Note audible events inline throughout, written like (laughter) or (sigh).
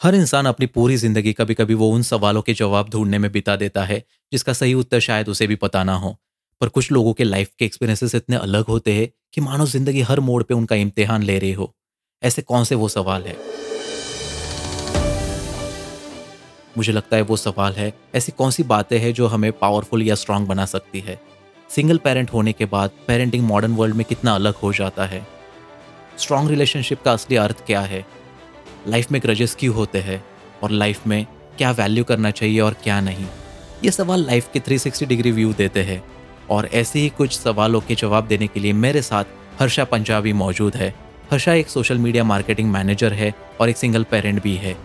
हर इंसान अपनी पूरी ज़िंदगी कभी कभी वो उन सवालों के जवाब ढूँढने में बिता देता है, जिसका सही उत्तर शायद उसे भी पता ना हो। पर कुछ लोगों के लाइफ के एक्सपीरियंसेस इतने अलग होते हैं कि मानो ज़िंदगी हर मोड़ पे उनका इम्तिहान ले रही हो। ऐसे कौन से वो सवाल है? मुझे लगता है वो सवाल है, ऐसी कौन सी बातें हैं जो हमें पावरफुल या स्ट्रांग बना सकती है? सिंगल पेरेंट होने के बाद पेरेंटिंग मॉडर्न वर्ल्ड में कितना अलग हो जाता है? स्ट्रांग रिलेशनशिप का असली अर्थ क्या है? लाइफ में ग्रजेस क्यों होते हैं? और लाइफ में क्या वैल्यू करना चाहिए और क्या नहीं? ये सवाल लाइफ के 360 डिग्री व्यू देते हैं। और ऐसे ही कुछ सवालों के जवाब देने के लिए मेरे साथ हर्षा पंजाबी मौजूद है। हर्षा एक सोशल मीडिया मार्केटिंग मैनेजर है और एक सिंगल पेरेंट भी है।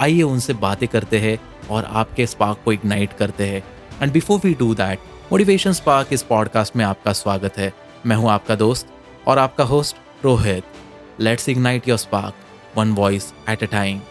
आइए उनसे बातें करते हैं और आपके स्पार्क को इग्नाइट करते हैं। And before we do that motivation spark इस पॉडकास्ट में आपका स्वागत है। मैं हूँ आपका दोस्त और आपका host Rohit. Let's ignite your spark one voice at a time.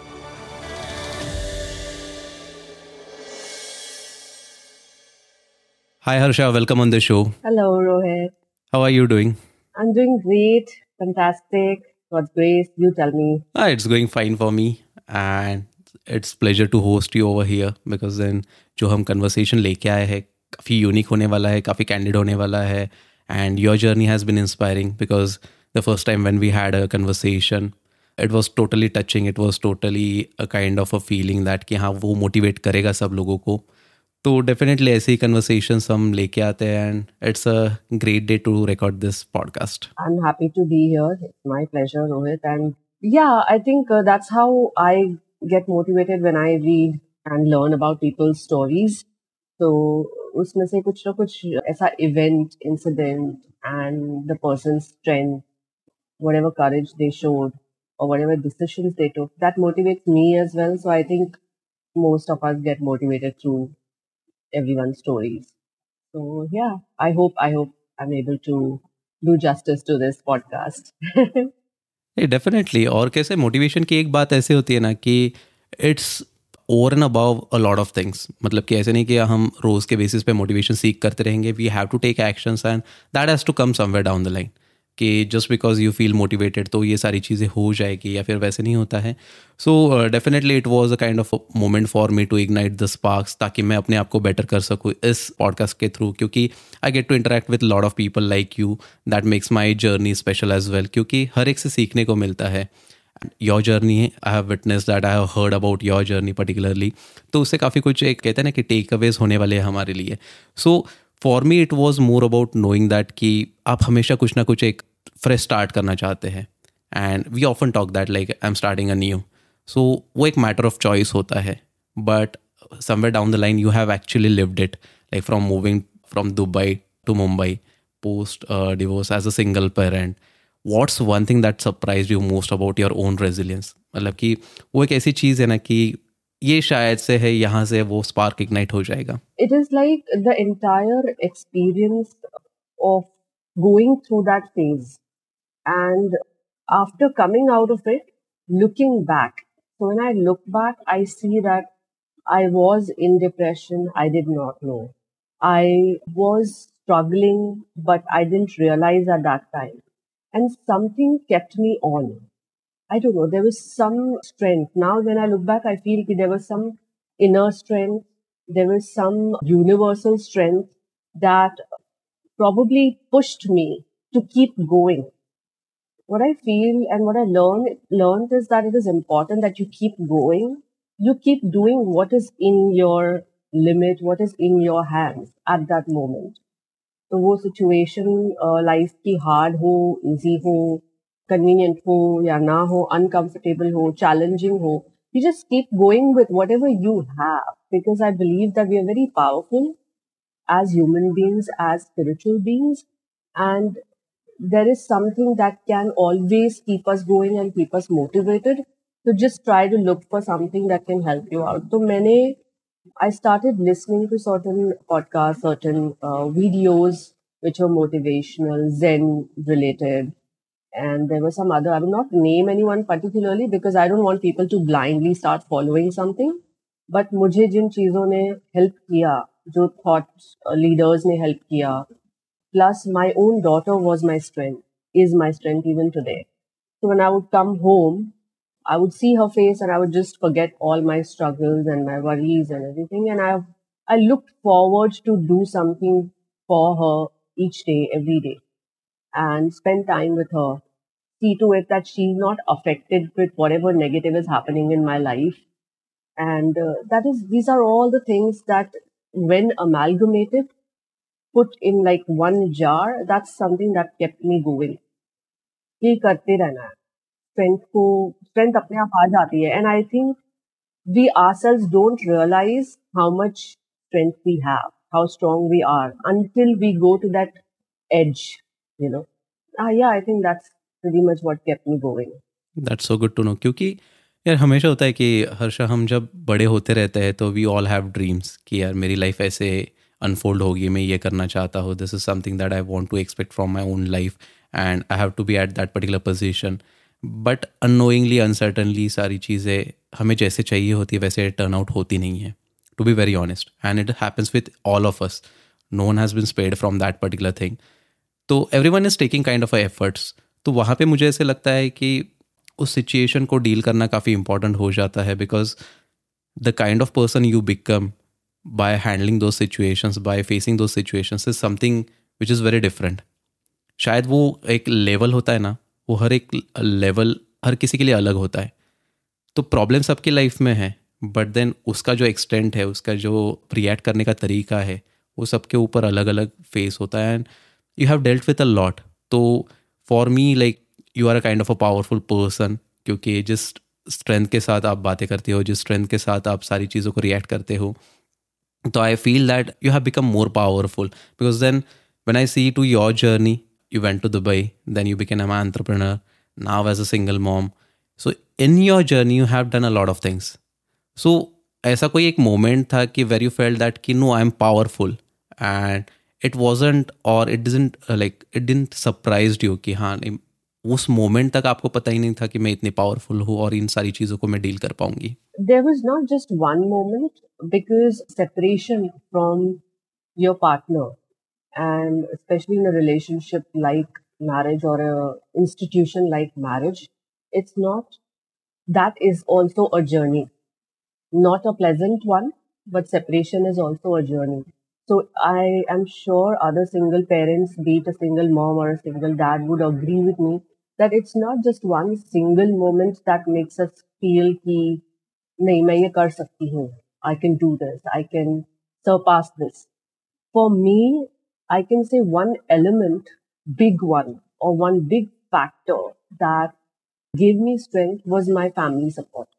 Hi Harsha, welcome on the show. Hello Rohit. How are you doing? I'm doing great, fantastic. God's grace, you tell me. Ah, it's going fine for me and it's pleasure to host you over here because then जो हम conversation लेके आए हैं काफ़ी unique होने वाला है काफ़ी कैंडिड होने वाला है and your journey has been inspiring because the first time when we had a conversation it was totally touching it was totally a kind of a feeling that कि हाँ वो मोटिवेट करेगा सब लोगों को। तो डेफिनेटली ऐसे ही कन्वर्सेशन हम लेके आते हैं and it's a great day to record this podcast I am happy to be here it's my pleasure Rohit and yeah I think that's how I get motivated when I read and learn about people's stories तो उसमें से कुछ ना कुछ ऐसा event incident and the person strength whatever courage they showed or whatever decisions they took, that motivates me as well. So I think most of us get motivated through everyone's stories. So yeah, I hope I hope I'm able to do justice to this podcast. Definitely (laughs) और कैसे motivation की एक बात ऐसे होती है ना कि it's over and above a lot of things मतलब कि ऐसे नहीं कि हम रोज़ के बेसिस पे मोटिवेशन सीख करते रहेंगे we have to take actions and that has to come somewhere down the line that just because you feel motivated तो ये सारी चीज़ें हो जाएगी या फिर वैसे नहीं होता है। So definitely it was a kind of moment for me to ignite the sparks ताकि मैं अपने आप को बेटर कर सकूँ इस पॉडकास्ट के थ्रू क्योंकि I get to interact with lot of people like you that makes my journey special as well क्योंकि हर एक से सीखने को मिलता है। योर जर्नी है I have witness that I have heard about your journey particularly तो उससे काफ़ी कुछ एक कहते हैं ना कि टेक अवेज होने वाले हैं हमारे लिए। So for me it was more about knowing that कि आप हमेशा कुछ ना कुछ एक फ्रेश स्टार्ट करना चाहते हैं। And we often talk that like I am starting a new so वो एक मैटर ऑफ़ चॉइस होता है। But somewhere down the line you have actually lived it like from moving from Dubai to Mumbai post divorce as a single parent what's one thing that surprised you most about your own resilience मतलब कि वो एक ऐसी चीज़ है ना कि ये शायद से है यहाँ से वो स्पार्क इग्नाइट हो जाएगा it is like the entire experience of going through that phase And after coming out of it, looking back, so when I look back, I see that I was in depression. I did not know. I was struggling, but I didn't realize at that time. And something kept me on. I don't know. There was some strength. Now, when I look back, I feel there was some inner strength. There was some universal strength that probably pushed me to keep going what I feel and what I learned learned is that it is important that you keep going. You keep doing what is in your limit, what is in your hands at that moment. तो वो situation life की hard हो easy हो convenient हो या ना हो uncomfortable हो चैलेंजिंग हो you just keep going with whatever you have because I believe that we are very powerful as human beings as spiritual beings and there is something that can always keep us going and keep us motivated तो just try to look for something that can help you out तो मैंने I started listening to certain podcast certain videos which are motivational zen related and there were some other. I will not name anyone particularly because I don't want people to blindly start following something. But मुझे जिन चीजों ने help किया जो thought leaders ने help किया Plus, my own daughter was my strength, is my strength even today. So when I would come home, I would see her face and I would just forget all my struggles and my worries and everything. And I, I looked forward to do something for her each day, every day, and spend time with her. See to it that she's not affected with whatever negative is happening in my life. And uh, that is, these are all the things that, when amalgamated, put in like one jar, that's something that kept me going. ये करते रहना है strength को strength अपने आप आ जाती है and I think we ourselves don't realise how much strength we have how strong we are until we go to that edge you know yeah I think that's pretty much what kept me going. That's so good to know क्योंकि यार हमेशा होता है कि हर्षा, हम जब बड़े होते रहते हैं तो वी ऑल हैव ड्रीम्स कि यार मेरी लाइफ ऐसे अनफोल्ड होगी, मैं ये करना चाहता हूँ this is something that I want to expect from my own life and I have to be at that particular position but unknowingly uncertainly सारी चीज़ें हमें जैसे चाहिए होती है, वैसे टर्न आउट होती नहीं है to be very honest and it happens with all of us no one has been spared from that particular thing तो every one is taking kind of efforts तो वहाँ पे मुझे ऐसे लगता है कि उस सिचुएशन को डील करना काफ़ी इंपॉर्टेंट हो जाता है because the kind of person you become by handling those situations by facing those situations is something which is very different शायद वो एक लेवल होता है ना, वो हर एक लेवल हर किसी के लिए अलग होता है। तो प्रॉब्लम सबकी लाइफ में है बट देन उसका जो एक्सटेंट है, उसका जो रिएक्ट करने का तरीका है, वो सबके ऊपर अलग अलग फेस होता है and you have dealt with a lot तो for me like you are a kind of a powerful person क्योंकि जिस स्ट्रेंथ के साथ आप बातें करते हो जिस स्ट्रेंथ के साथ आप सारी चीज़ों को रिएक्ट करते हो तो I feel that you have become more powerful because then when I see to your journey, you went to Dubai, then you became an entrepreneur, now as a single mom so in your journey you have done a lot of things so ऐसा कोई एक moment था कि where you felt that कि no I am powerful and it wasn't और it doesn't like it didn't surprise you कि हाँ उस मोमेंट तक आपको पता ही नहीं था कि मैं इतनी पावरफुल हूँ और इन सारी चीज़ों को मैं डील कर पाऊंगी there was not just one moment because separation from your partner and especially in a relationship like marriage or a institution like marriage it's not that is also a journey not a pleasant one but separation is also a journey So I am sure other single parents, be it a single mom or a single dad, would agree with me that it's not just one single moment that makes us feel he, nahi main. I can do this. I can surpass this. For me, I can say one element, big one, or one big factor that gave me strength was my family support.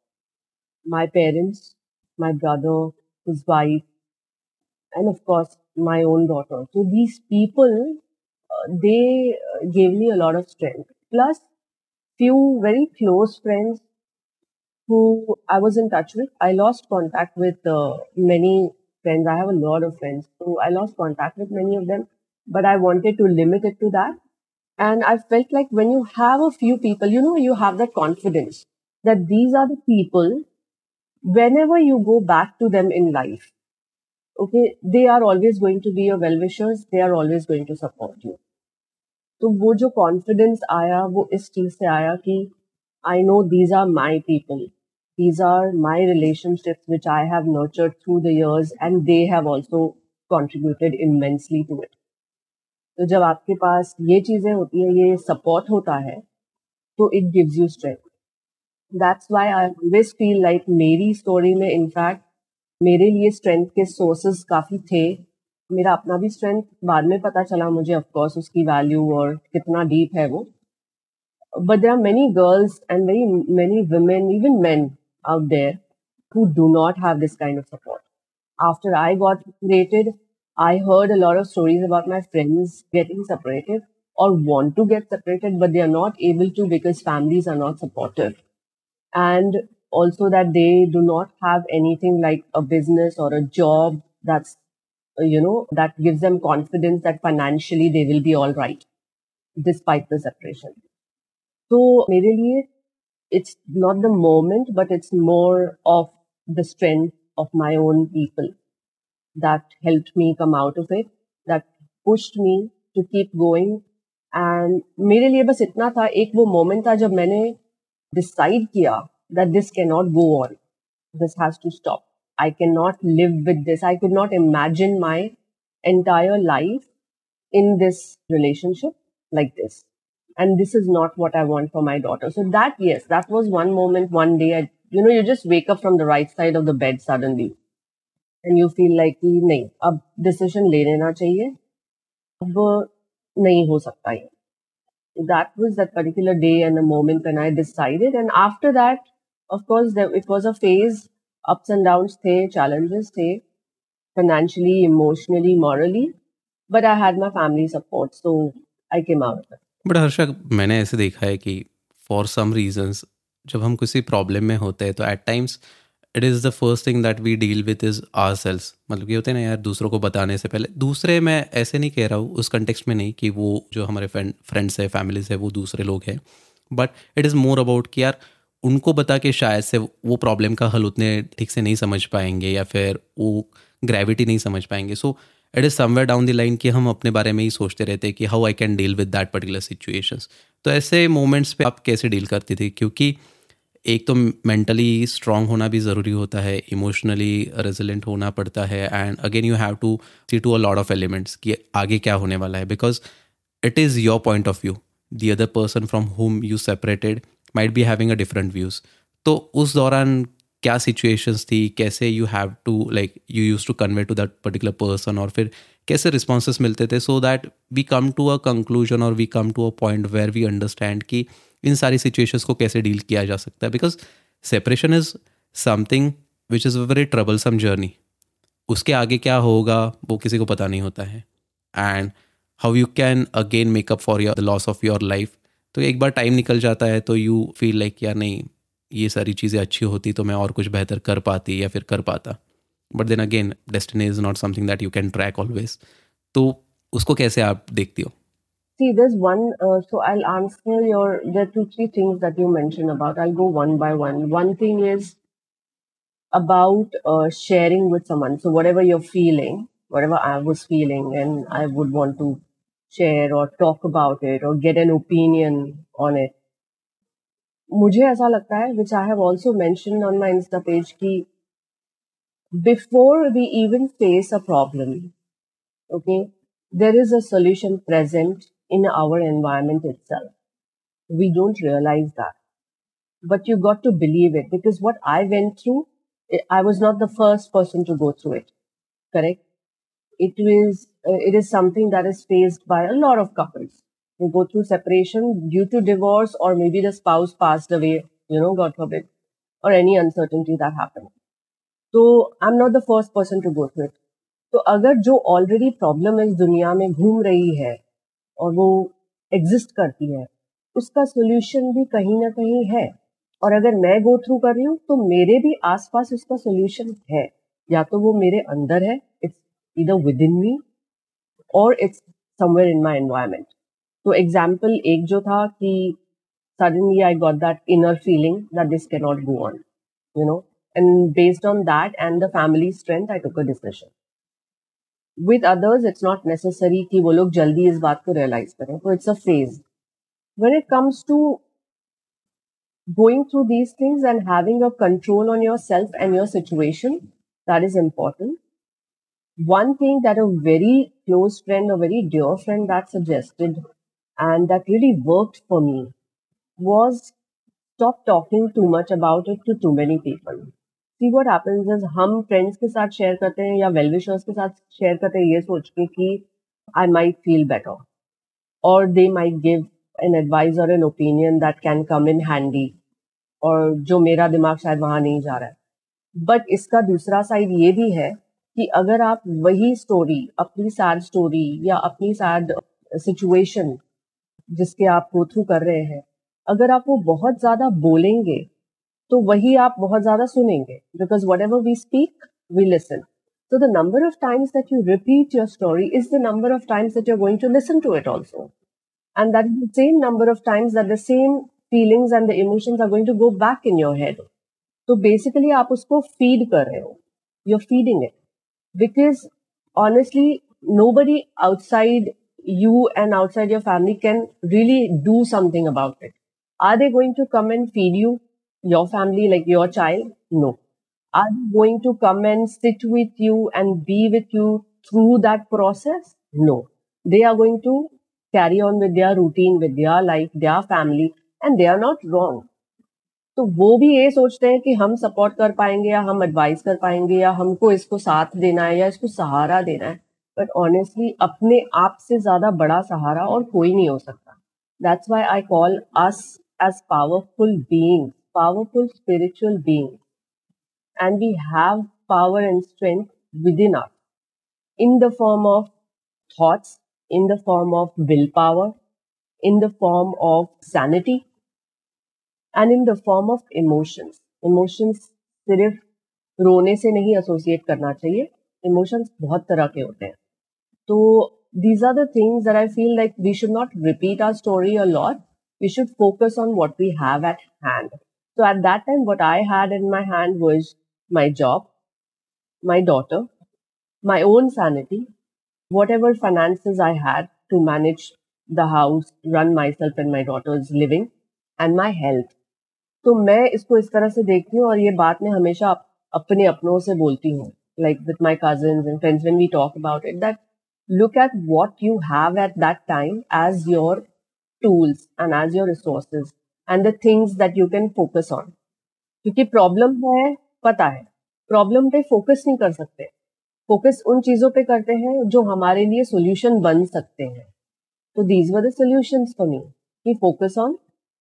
My parents, my brother, his wife, and of course my own daughter so these people uh, they uh, gave me a lot of strength plus few very close friends who I was in touch with. I lost contact with uh, many friends. I have a lot of friends, so I lost contact with many of them. But I wanted to limit it to that. And I felt like when you have a few people, you know, you have that confidence that these are the people, whenever you go back to them in life, okay, they are always going to be your well wishers, they are always going to support you. तो वो जो confidence आया वो इस चीज़ से आया कि I know these are my people these are my relationships which I have nurtured through the years and they have also contributed immensely to it तो जब आपके पास ये चीज़ें होती है ये सपोर्ट होता है तो it gives you strength that's why I always feel like मेरी स्टोरी में इनफैक्ट मेरे लिए स्ट्रेंथ के सोर्सेस काफ़ी थे। मेरा अपना भी स्ट्रेंथ बाद में पता चला मुझे ऑफकोर्स उसकी वैल्यू और कितना डीप है वो। But there are many girls and very many women even man out there who do not have this kind of support after I got separated I heard a lot of stories about my friends getting separated or want to get separated but they are not able to because families are not supportive and also that they do not have anything like a business or a job that's you know, that gives them confidence that financially they will be all right despite the separation. So, मेरे लिए it's not the moment, but it's more of the strength of my own people that helped me come out of it, that pushed me to keep going. And मेरे लिए बस इतना था एक वो moment था जब मैंने डिसाइड किया that this cannot go on. This has to stop. I cannot live with this. I could not imagine my entire life in this relationship like this. And this is not what I want for my daughter. So that, yes, that was one moment, one day. I, you know, you just wake up from the right side of the bed suddenly and you feel like, no, ab decision le lena chahiye. Ab nahi ho sakta hai. That was that particular day and a moment when I decided. And after that, course, there, it was a phase, ups and downs थे, challenges थे, morally. But I had my family support, so I came out of it. But Harsha मैंने ऐसे देखा है कि for some reasons जब हम किसी प्रॉब्लम में होते हैं तो at times it is the first thing that we deal with is ourselves मतलब ये होते हैं ना यार दूसरों को बताने से पहले दूसरे मैं ऐसे नहीं कह रहा हूँ उस कंटेक्स्ट में नहीं कि वो जो हमारे फ्रेंड फ्रेंड्स है फैमिलीज़ है वो दूसरे लोग हैं but it is more about कि यार उनको बता के शायद से वो प्रॉब्लम का हल उतने ठीक से नहीं समझ पाएँगे या फिर वो ग्रेविटी नहीं समझ पाएँगे। So it is somewhere down the line कि हम अपने बारे में ही सोचते रहते हैं कि how I can deal with that particular situations तो ऐसे मोमेंट्स पे आप कैसे डील करती थी? क्योंकि एक तो मेंटली स्ट्रांग होना भी ज़रूरी होता है इमोशनली रेजिलेंट होना पड़ता है and again you have to see to a lot of elements कि आगे क्या होने वाला है। Because it is your point of view the other person from home you separated might be having a different views तो उस दौरान क्या सिचुएशंस थी? कैसे you have to like you use to convey to that particular person और फिर कैसे responses मिलते थे? So that we come to a conclusion और we come to a point where we understand कि इन सारी सिचुएशंस को कैसे डील किया जा सकता है। Because separation is something which is a very troublesome journey उसके आगे क्या होगा, वो किसी को पता नहीं होता है। And how you can again make up for your loss of your life तो एक बार टाइम निकल जाता है तो यू फील लाइक या नहीं ये सारी चीज़ें अच्छी होती तो मैं और कुछ बेहतर कर पाती या फिर कर पाता but then again destiny is not something that you can track always तो उसको कैसे आप देखती हो See, there's one, uh, so I'll answer your, there are two, three things that you mentioned about. I'll go one by one. One thing is about uh, sharing with someone. So, whatever you're feeling, whatever I was feeling, and I would want to share or talk about it or get an opinion on it. मुझे ऐसा लगता है which I have also mentioned on my Insta page कि before we even face a problem, okay, there is a solution present in our environment itself. We don't realize that. But you got to believe it because what I went through, I was not the first person to go through it. Correct? It is, uh, it is something that is faced by a lot of couples who go through separation due to divorce or maybe the spouse passed away, you know, God forbid, or any uncertainty that happened. तो I am not the first person to go through it तो अगर जो already problem इस दुनिया में घूम रही है और वो एग्जिस्ट करती है उसका सोल्यूशन भी कहीं ना कहीं है और अगर मैं गो थ्रू कर रही हूँ तो मेरे भी आसपास उसका सोल्यूशन है या तो वो मेरे अंदर है इट्स इधर विद इन मी और it's somewhere in my environment तो एग्जाम्पल एक जो था कि suddenly I got that inner feeling that this cannot go on, you know. And based on that and the family strength, I took a decision. With others, it's not necessary कि वो लोग जल्दी इस बात को realize करें. So it's a phase. When it comes to going through these things and having a control on yourself and your situation, that is important. One thing that a very close friend, a very dear friend that suggested and that really worked for me was stop talking too much about it to too many people. See what happens is हम friends के साथ share करते हैं या well wishers के साथ share करते हैं ये सोच के कि I might feel better or they might give an advice or an opinion that can come in handy और जो मेरा दिमाग शायद वहां नहीं जा रहा है बट इसका दूसरा साइड ये भी है कि अगर आप वही स्टोरी अपनी सैड स्टोरी या अपनी सैड सिचुएशन जिसके आप गो थ्रू कर रहे हैं, अगर आप वो बहुत ज़्यादा बोलेंगे तो वही आप बहुत ज़्यादा सुनेंगे because whatever we speak we listen so the number of times that you repeat your story is the number of times that you're going to listen to it also and that is the same number of times that the same feelings and the emotions are going to go back in your head तो basically आप उसको feed कर रहे हो. You feeding it Because honestly, nobody outside you and outside your family can really do something about it. Are they going to come and feed you? your family, like your child? No. Are they going to come and sit with you and be with you through that process? No. They are going to carry on with their routine, with their life, their family, and they are not wrong. तो वो भी ये सोचते हैं कि हम support कर पाएँगे या हम एडवाइस कर पाएँगे या हमको इसको साथ देना है या इसको सहारा देना है। बट ऑनेस्टली अपने आप से ज़्यादा बड़ा सहारा और कोई नहीं हो सकता। That's why I call us as powerful being powerful spiritual being and we have power and strength within us in the form of of in the form of will power in the form of sanity, and in the form of emotions. Emotions सिर्फ रोने से नहीं associate करना चाहिए emotions बहुत तरह के होते हैं तो these are the things that I feel like we should not repeat our story a lot. We should focus on what we have at hand. So at that time, what I had in my hand was my job, my daughter, my own sanity, whatever finances I had to manage the house, run myself and my daughter's living, and my health. तो मैं इसको इस तरह से देखती हूँ और ये बात मैं हमेशा अपने अपनों से बोलती हूँ like with my cousin and friends when we talk about it that look at what you have at that time as your tools and as your resources and the things that you can focus on. क्योंकि problem है, पता है problem पे focus नहीं कर सकते। Focus उन चीज़ों पे करते हैं जो हमारे लिए सोल्यूशन बन सकते हैं। तो these were the solution for me focus on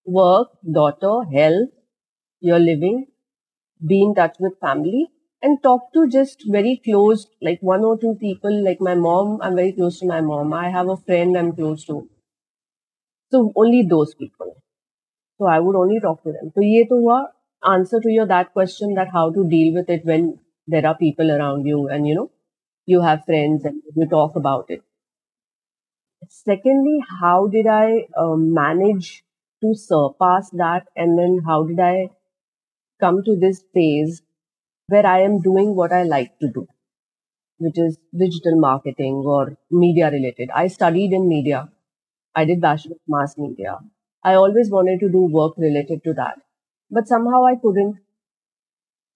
work, daughter, health, your living, be in touch with family and talk to just very close, like one or two people, like my mom, I'm very close to my mom. I have a friend I'm close to. So only those people. So I would only talk to them. So ye to hua answer to your that question that how to deal with it when there are people around you and you know, you have friends and you talk about it. Secondly, how did I uh, manage to surpass that, and then how did I come to this phase where I am doing what I like to do, which is digital marketing or media related. I studied in media. I did Bachelor of Mass Media. I always wanted to do work related to that, but somehow I couldn't.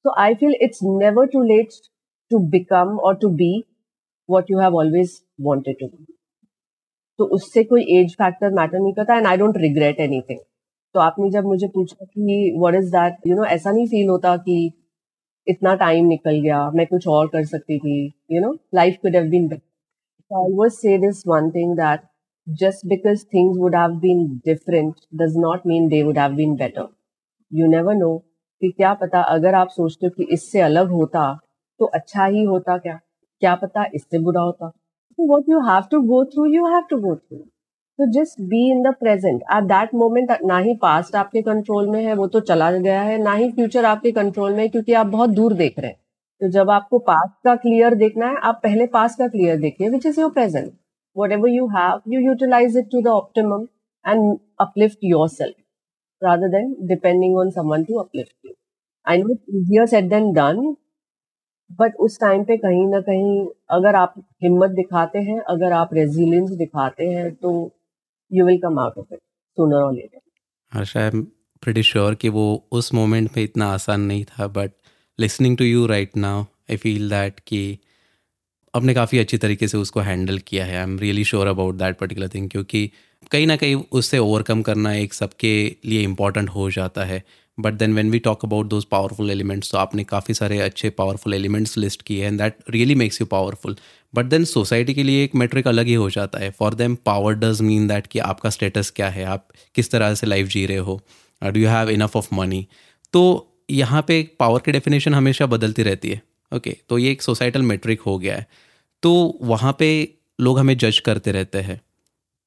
So I feel it's never too late to become or to be what you have always wanted to be. तो उससे कोई age factor matter नहीं करता and I don't regret anything तो आपने जब मुझे पूछा कि what is that you know ऐसा नहीं फील होता कि इतना टाइम निकल गया, मैं कुछ और कर सकती थी you know life could have been better I always say this one thing that just because things would have been different does not mean they would have been better. You never know कि क्या पता अगर आप सोचते हो कि इससे अलग होता तो अच्छा ही होता क्या? क्या पता इससे बुरा होता? What you have to go through you have to go through so just be in the present at that moment ना ही पास्ट आपके कंट्रोल में है वो तो चला गया है ना ही फ्यूचर आपके कंट्रोल में है क्योंकि आप बहुत दूर देख रहे हैं तो जब आपको पास्ट का क्लियर देखना है आप पहले पास्ट का क्लियर देखिए which is your present whatever you have you utilise it to the optimum and uplift yourself rather than depending on someone to uplift you. I know it's easier said than done, but उस time पे कहीं ना कहीं अगर आप हिम्मत दिखाते हैं, अगर आप रेजिलियंस दिखाते हैं तो you will come out of it sooner or later Harsha I am pretty sure कि वो उस मोमेंट में इतना आसान नहीं था but listening to you right now I feel that कि आपने काफ़ी अच्छी तरीके से उसको हैंडल किया है। I am really sure about that particular thing क्योंकि कहीं ना कहीं उससे ओवरकम करना एक सबके लिए इंपॉर्टेंट हो जाता है। But then when we talk about those powerful elements तो आपने काफ़ी सारे अच्छे पावरफुल एलिमेंट्स लिस्ट किए and that really makes you powerful but then society के लिए एक मेट्रिक अलग ही हो जाता है. For them power does mean that कि आपका स्टेटस क्या है? आप किस तरह से लाइफ जी रहे हो? Do you have enough of money तो यहाँ पे पावर की डेफिनेशन हमेशा बदलती रहती है. ओके okay, तो ये एक सोसाइटल मेट्रिक हो गया है. तो वहाँ पे लोग हमें जज करते रहते हैं.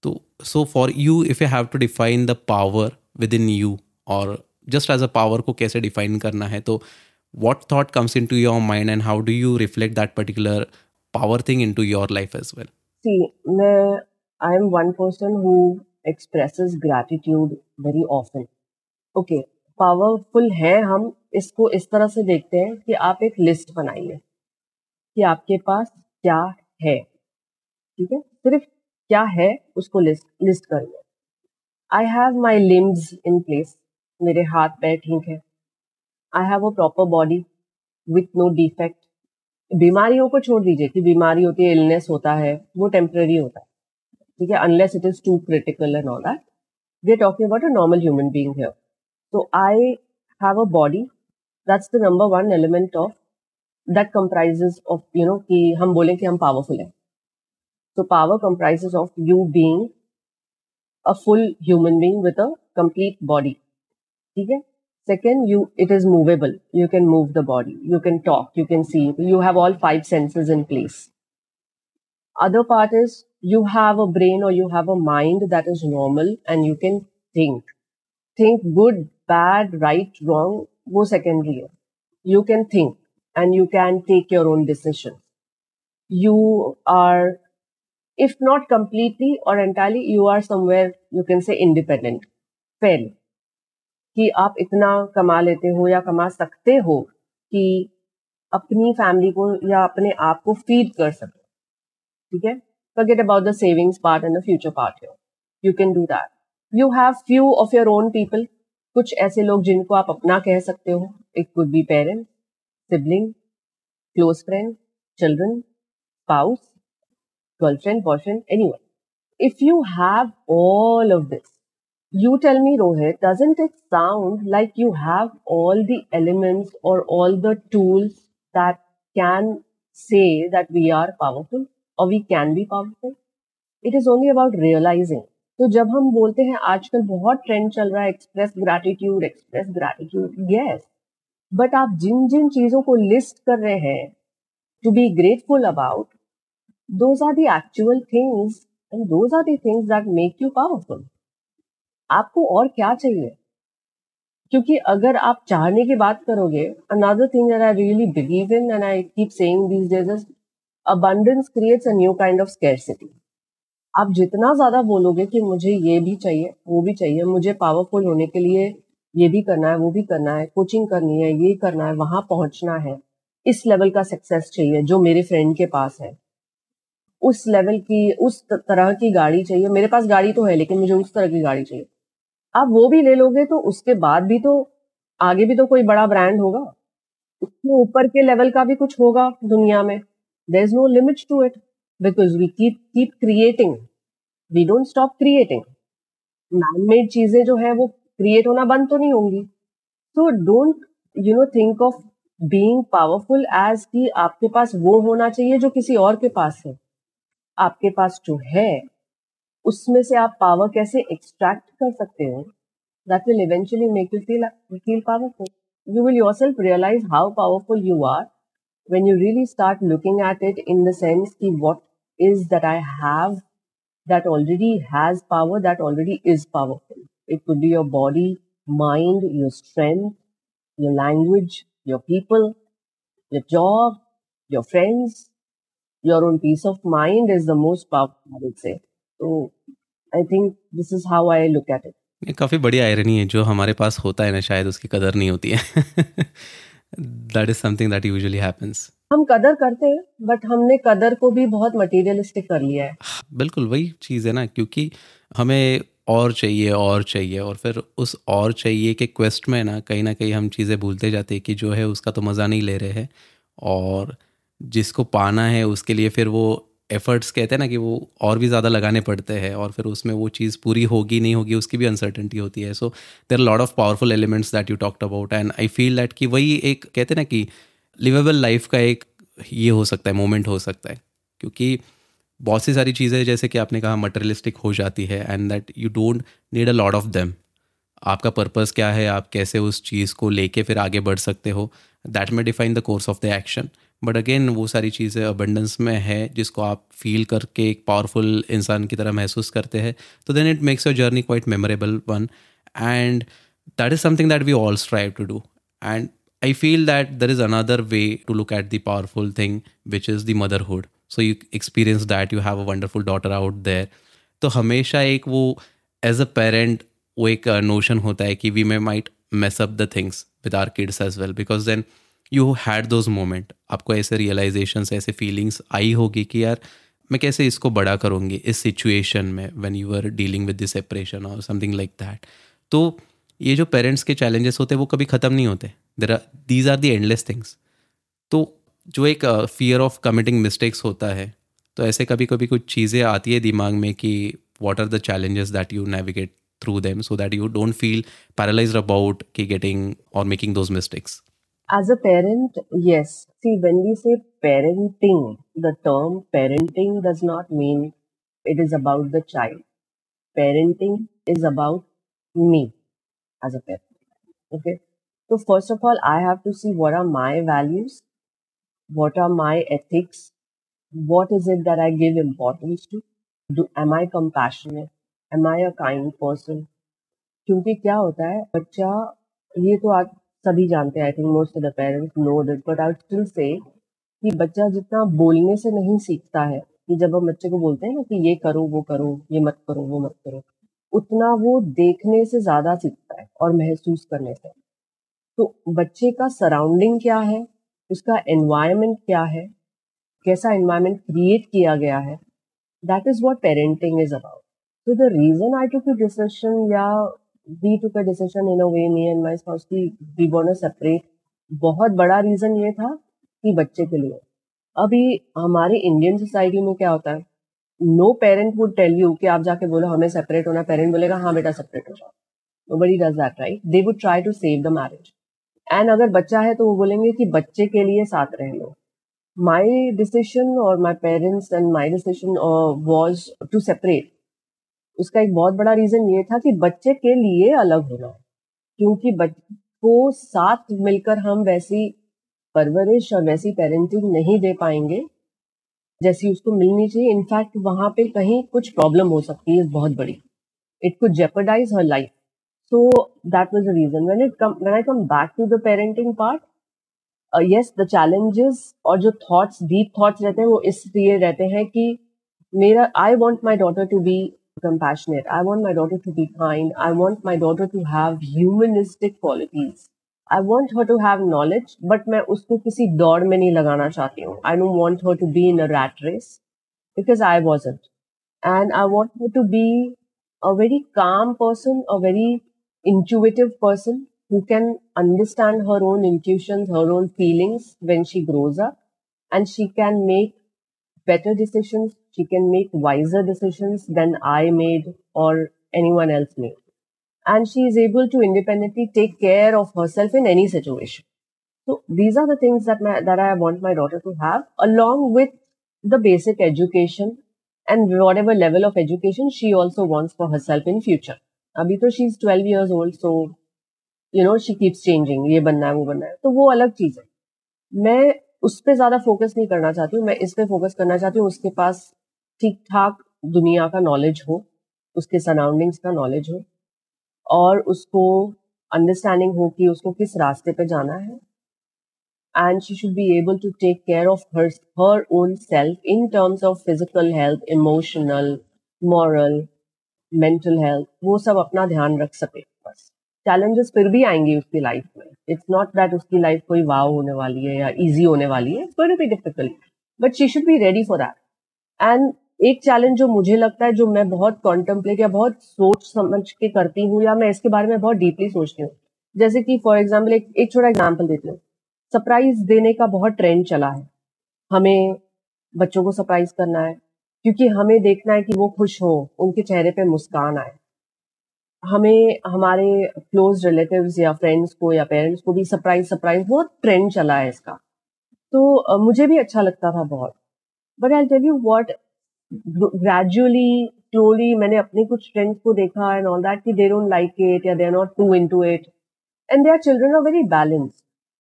तो so for you if you have to define the power within you or just as a power को कैसे डिफाइन करना है तो what thought comes into your mind and how do you reflect that particular power thing into your life as well See, मैं I am one person who expresses gratitude very often. Okay, powerful है हम इसको इस तरह से देखते हैं कि आप एक लिस्ट बनाइए कि आपके पास क्या है। ठीक है? सिर्फ़ क्या है उसको लिस्ट लिस्ट करिए। I have my limbs in place मेरे हाथ पैर ठीक है। I have a proper body with no defect बीमारियों को छोड़ दीजिए कि बीमारी होती है इलनेस होता है, वो टेम्प्ररी होता है। ठीक है? Unless it is too critical and all that we are talking about a normal human being here तो I have a body that's the number one element of that comprise of you know कि हम बोलें कि हम powerful हैं। तो power comprise of you being a full human being with a complete body ठीक है? Second, you it is movable. You can move the body. You can talk. You can see. You have all five senses in place. Other part is you have a brain or you have a mind that is normal and you can think. Think good, bad, right, wrong, वो secondary है. You can think and you can take your own decisions. You are, if not completely or entirely, you are somewhere, you can say independent, fairly. कि आप इतना कमा लेते हो या कमा सकते हो कि अपनी फैमिली को या अपने आप को फ़ीड कर सको। ठीक है? Forget about the savings part and the future part here. You can do that. You have few of your own कुछ ऐसे लोग जिनको आप अपना कह सकते हो। It could be parent sibling close friend children spouse girlfriend boyfriend anyone if you have all of this you tell me rohit doesn't it sound like you have all the elements or all the tools that can say that we are powerful or we can be powerful it is only about realizing तो जब हम बोलते हैं आजकल बहुत trend चल रहा है express gratitude express gratitude yes but आप जिन जिन चीज़ों को लिस्ट कर रहे हैं to be grateful about those are the actual things and those are the things that make you powerful आपको और क्या चाहिए? क्योंकि अगर आप चाहने की बात करोगे another thing that I really believe in and I keep saying these days abundance creates a new kind of scarcity. आप जितना ज़्यादा बोलोगे कि मुझे ये भी चाहिए, वो भी चाहिए, मुझे पावरफुल होने के लिए ये भी करना है, वो भी करना है कोचिंग करनी है, ये करना है, वहाँ पहुँचना है, इस लेवल का सक्सेस चाहिए जो मेरे फ्रेंड के पास है। उस लेवल की, उस तरह की गाड़ी चाहिए, मेरे पास गाड़ी तो है, लेकिन मुझे उस तरह की गाड़ी चाहिए। आप वो भी ले लोगे तो उसके बाद भी तो आगे भी तो कोई बड़ा ब्रांड होगा। उसके ऊपर के लेवल का भी कुछ होगा दुनिया में। There is no limit to it because we keep keep creating. We don't stop creating. Man made चीज़ें जो है वो क्रिएट होना बंद तो नहीं होंगी। तो don't you know think of being powerful as कि आपके पास वो होना चाहिए जो किसी और के पास है। आपके पास जो है उसमें से आप पावर कैसे एक्सट्रैक्ट कर सकते हो? That will eventually make you feel feel powerful you will yourself realise how powerful you are when you really start looking at it in the sense कि what is that I have that already has power that already is powerful it could be your body mind your strength your language your people your job your friends your own peace of mind is the most powerful से So I think this is how I look at it. ये काफ़ी बड़ी irony है जो हमारे पास होता है ना शायद उसकी कदर नहीं होती है। That is something that usually happens हम कदर करते हैं बट हमने कदर को भी बहुत मटेरियलिस्टिक कर लिया है। बिल्कुल वही चीज़ है ना क्योंकि हमें और चाहिए और चाहिए और फिर उस और चाहिए के क्वेस्ट में ना कहीं ना कहीं हम चीज़ें भूलते जाते हैं कि जो है उसका तो मज़ा नहीं ले रहे हैं और जिसको पाना है उसके लिए फिर वो एफर्ट्स कहते हैं ना कि वो और भी ज़्यादा लगाने पड़ते हैं और फिर उसमें वो चीज़ पूरी होगी, नहीं होगी, उसकी भी अनसर्टेनिटी होती है। So there lot of powerful elements that you talked about and I feel that कि वही एक कहते हैं ना कि लिवेबल लाइफ का एक ये हो सकता है मोमेंट हो सकता है। क्योंकि बहुत सी सारी चीज़ें जैसे कि आपने कहा मटेरियलिस्टिक हो जाती है and that you don't need a lot of them आपका पर्पज़ क्या है, आप कैसे उस चीज़ को लेके फिर आगे बढ़ सकते हो? दैट में define the course of the action but again वो सारी चीज़ें अबंडेंस में है जिसको आप फील करके एक पावरफुल इंसान की तरह महसूस करते हैं तो then it makes your journey quite memorable one and that is something that we all strive to do and I feel that there is another way to look at the powerful thing, which is the motherhood. So you experience that, you have a wonderful daughter out there. तो हमेशा एक वो as a parent वो एक notion होता है कि we may might mess up the things with our kids as well because then you had those moment आपको ऐसे रियलाइजेशन ऐसे फीलिंग्स आई होगी कि यार, मैं कैसे इसको बड़ा करूँगी इस सिचुएशन में when you are dealing with this separation और समथिंग लाइक दैट तो ये जो पेरेंट्स के चैलेंजेस होते हैं, वो कभी ख़त्म नहीं होते. There are these are the endless things तो जो एक फियर ऑफ़ कमिटिंग मिस्टेक्स होता है तो ऐसे कभी कभी कुछ चीज़ें आती है दिमाग में कि what are the challenges that you navigate through so that you don't feel feel about की गेटिंग और making those mistakes. as a parent yes see when we say parenting the term parenting does not mean it is about the child parenting is about me as a parent okay so first of all i have to see what are my values what are my ethics what is it that i give importance to do am i compassionate am i a kind person क्योंकि क्या होता है बच्चा ये तो आज सभी जानते हैं I think most of the parents know that but I still say कि बच्चा जितना बोलने से नहीं सीखता है, कि जब हम बच्चे को बोलते हैं ना कि ये करो, वो करो, ये मत करो, वो मत करो, उतना वो देखने से ज़्यादा सीखता है और महसूस करने से। तो बच्चे का सराउंडिंग क्या है? उसका एनवायरमेंट क्या है? कैसा एनवायरमेंट क्रिएट किया गया है? That is what parenting is about तो the reason I took decision या we took a decision in a way me and my spouse की वी वांट सेपरेट बहुत बड़ा रीजन ये था कि बच्चे के लिए। अभी हमारी इंडियन सोसाइटी में क्या होता है? No parent would tell you कि आप जाके बोलो, हमें सेपरेट होना पेरेंट बोलेगा हाँ बेटा सेपरेट हो जाओ। Nobody does that right they would try to save the marriage and अगर बच्चा है तो वो बोलेंगे कि बच्चे के लिए साथ रह लो। माई डिसीशन और my parents and my decision was to separate उसका एक बहुत बड़ा रीजन ये था कि बच्चे के लिए अलग होना। क्योंकि बच्चे को साथ मिलकर हम वैसी परवरिश और वैसी पेरेंटिंग नहीं दे पाएँगे, जैसी उसको मिलनी चाहिए। इनफैक्ट वहाँ पे कहीं कुछ प्रॉब्लम हो सकती है बहुत बड़ी। It could jeopardize her life so that was the reason when it come when I come back to the parenting part yes the challenges और जो थॉट्स डीप थॉट्स रहते हैं, वो इसलिए रहते हैं कि मेरा I want my daughter to be compassionate. I want my daughter to be kind. I want my daughter to have humanistic qualities. I want her to have knowledge, but मैं उसको किसी दौड़ में नहीं लगाना चाहती हूँ. I don't want her to be in a rat race because I wasn't. And I want her to be a very calm person, a very intuitive person who can understand her own intuitions, her own feelings when she grows up. And she can make better decisions she can make wiser decisions than I made or anyone else made. And she is able to independently take care of herself in any situation. So these are the things that my, that I want my daughter to have, along with the basic education and whatever level of education she also wants for herself in future. अभी तो she is twelve years old so you know she keeps changing ये बनना है वो बनना है तो वो अलग चीज है मैं उस पर ज़्यादा फोकस नहीं करना चाहती हूँ। मैं इस पर फोकस करना चाहती हूँ, उसके पास ठीक ठाक दुनिया का नॉलेज हो, उसके सराउंडिंग्स का नॉलेज हो और उसको अंडरस्टैंडिंग हो कि उसको किस रास्ते पे जाना है। And she should be able to take care of her her own self in terms of physical health emotional moral mental health वो सब अपना ध्यान रख सके। चैलेंजेस फिर भी आएँगे उसकी लाइफ में। इट्स नॉट दैट उसकी लाइफ कोई वाव होने वाली है या इजी होने वाली है it's be difficult but she should be ready for that and एक चैलेंज जो मुझे लगता है, जो मैं बहुत कॉन्टेम्पलेट या बहुत सोच समझ के करती हूँ या मैं इसके बारे में बहुत डीपली सोचती हूँ। जैसे कि फॉर एग्ज़ाम्पल एक एक छोटा एग्ज़ाम्पल देती हूँ। सरप्राइज़ देने का बहुत ट्रेंड चला है। हमें बच्चों को सरप्राइज़ करना है, क्योंकि हमें देखना है कि वो खुश हो, उनके चेहरे पे मुस्कान आए। हमें हमारे क्लोज रिलेटिव्स या फ्रेंड्स को या पेरेंट्स को भी सरप्राइज़ सरप्राइज़ बहुत ट्रेंड चला है इसका। तो मुझे भी अच्छा लगता था बहुत। But I tell you what gradually slowly मैंने अपने कुछ फ्रेंड्स को देखा एंड ऑल दैट कि दे डोंट लाइक इट या they are not too into it and they are children are very balance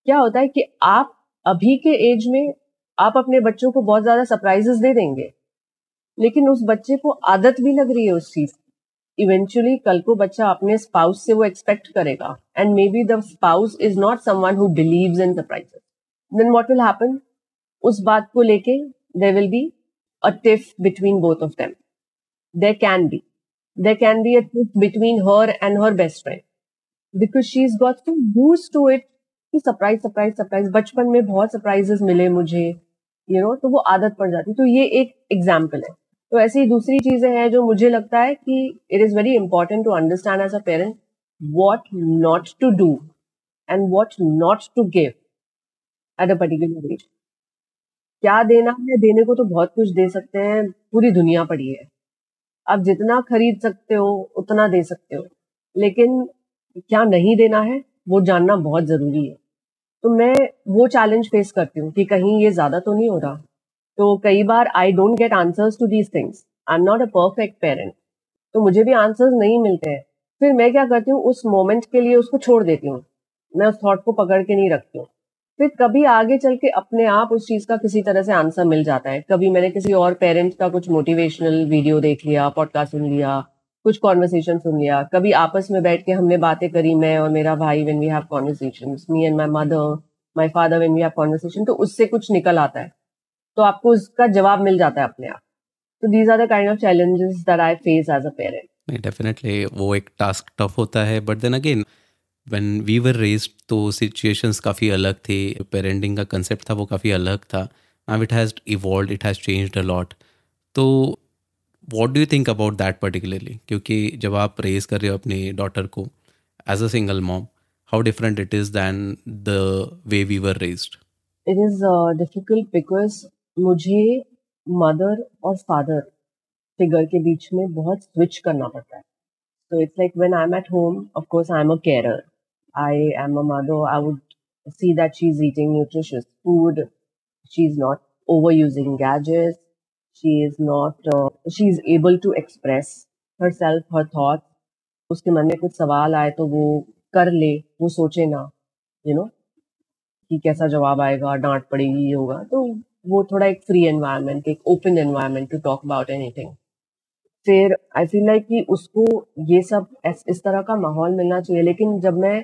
क्या होता है कि आप अभी के एज में आप अपने बच्चों को बहुत ज़्यादा सरप्राइजेस दे देंगे, लेकिन उस बच्चे को आदत भी लग रही है उस चीज़ इवेंचुअली कल को बच्चा अपने स्पाउस से वो एक्सपेक्ट करेगा. And maybe the spouse is not someone who believes in surprises then what will happen उस बात को लेके there will be a tiff between both of them. There can be. There can be a tiff between her and her best friend. Because she's got so used to it. कि surprise surprise surprise बचपन में बहुत surprises मिले मुझे. You you no know, तो वो आदत पड़ जाती. तो ये एक एग्ज़ाम्पल है. तो ऐसी दूसरी चीज़ें हैं जो मुझे लगता है कि it is very important to understand as a parent what not to do and what not to give at a particular age. क्या देना है? देने को तो बहुत कुछ दे सकते हैं। पूरी दुनिया पड़ी है। आप जितना खरीद सकते हो, उतना दे सकते हो। लेकिन क्या नहीं देना है, वो जानना बहुत ज़रूरी है। तो मैं वो चैलेंज फेस करती हूँ कि कहीं ये ज़्यादा तो नहीं हो रहा। तो कई बार I don't get answers to these things I am not a perfect parent तो मुझे भी आंसर्स नहीं मिलते हैं। फिर मैं क्या करती हूँ? उस मोमेंट के लिए उसको छोड़ देती हूँ। मैं उस थॉट को पकड़ के नहीं रखती हूँ। फिर कभी आगे चल के अपने आप उस चीज़ का किसी तरह से आंसर मिल जाता है। कभी मैंने किसी और पेरेंट का कुछ मोटिवेशनल वीडियो देख लिया पॉडकास्ट सुन लिया, कुछ कॉन्वर्सेशन सुन लिया। कभी आपस में बैठ के हमने बातें करी, मैं और मेरा भाई when we have conversation me and my mother my father when we have conversation तो उससे कुछ निकल आता है। तो आपको उसका जवाब मिल जाता है अपने आप। तो these are the kind of challenges that I face as a parent नहीं डेफिनेटली वो एक टास्क टफ होता है but then again when we were raised तो सिचुएशंस काफ़ी अलग थे पेरेंटिंग का कंसेप्ट था वो काफ़ी अलग था। Now it has evolve it has changed a lot तो what do you think about that particularly क्योंकि जब आप रेज कर रहे हो अपनी डॉटर को as a single mom how different it is than the way we were raised it is difficult because मुझे मदर और फादर फिगर के बीच में बहुत स्विच करना पड़ता है। So it's like when I am at home of course I am a carer I am a mother I would see that she is eating nutritious food she is not over using gauges she is not she is able to express her self her thought उसके मन में कुछ सवाल आए तो वो कर ले वो सोचे ना यू you नो know, कि कैसा जवाब आएगा डांट पड़ेगी ये होगा। तो वो थोड़ा एक फ्री एनवायरनमेंट एक open environment to talk about anything फिर आई फील लाइक कि उसको ये सब इस, इस तरह का माहौल मिलना चाहिए लेकिन जब मैं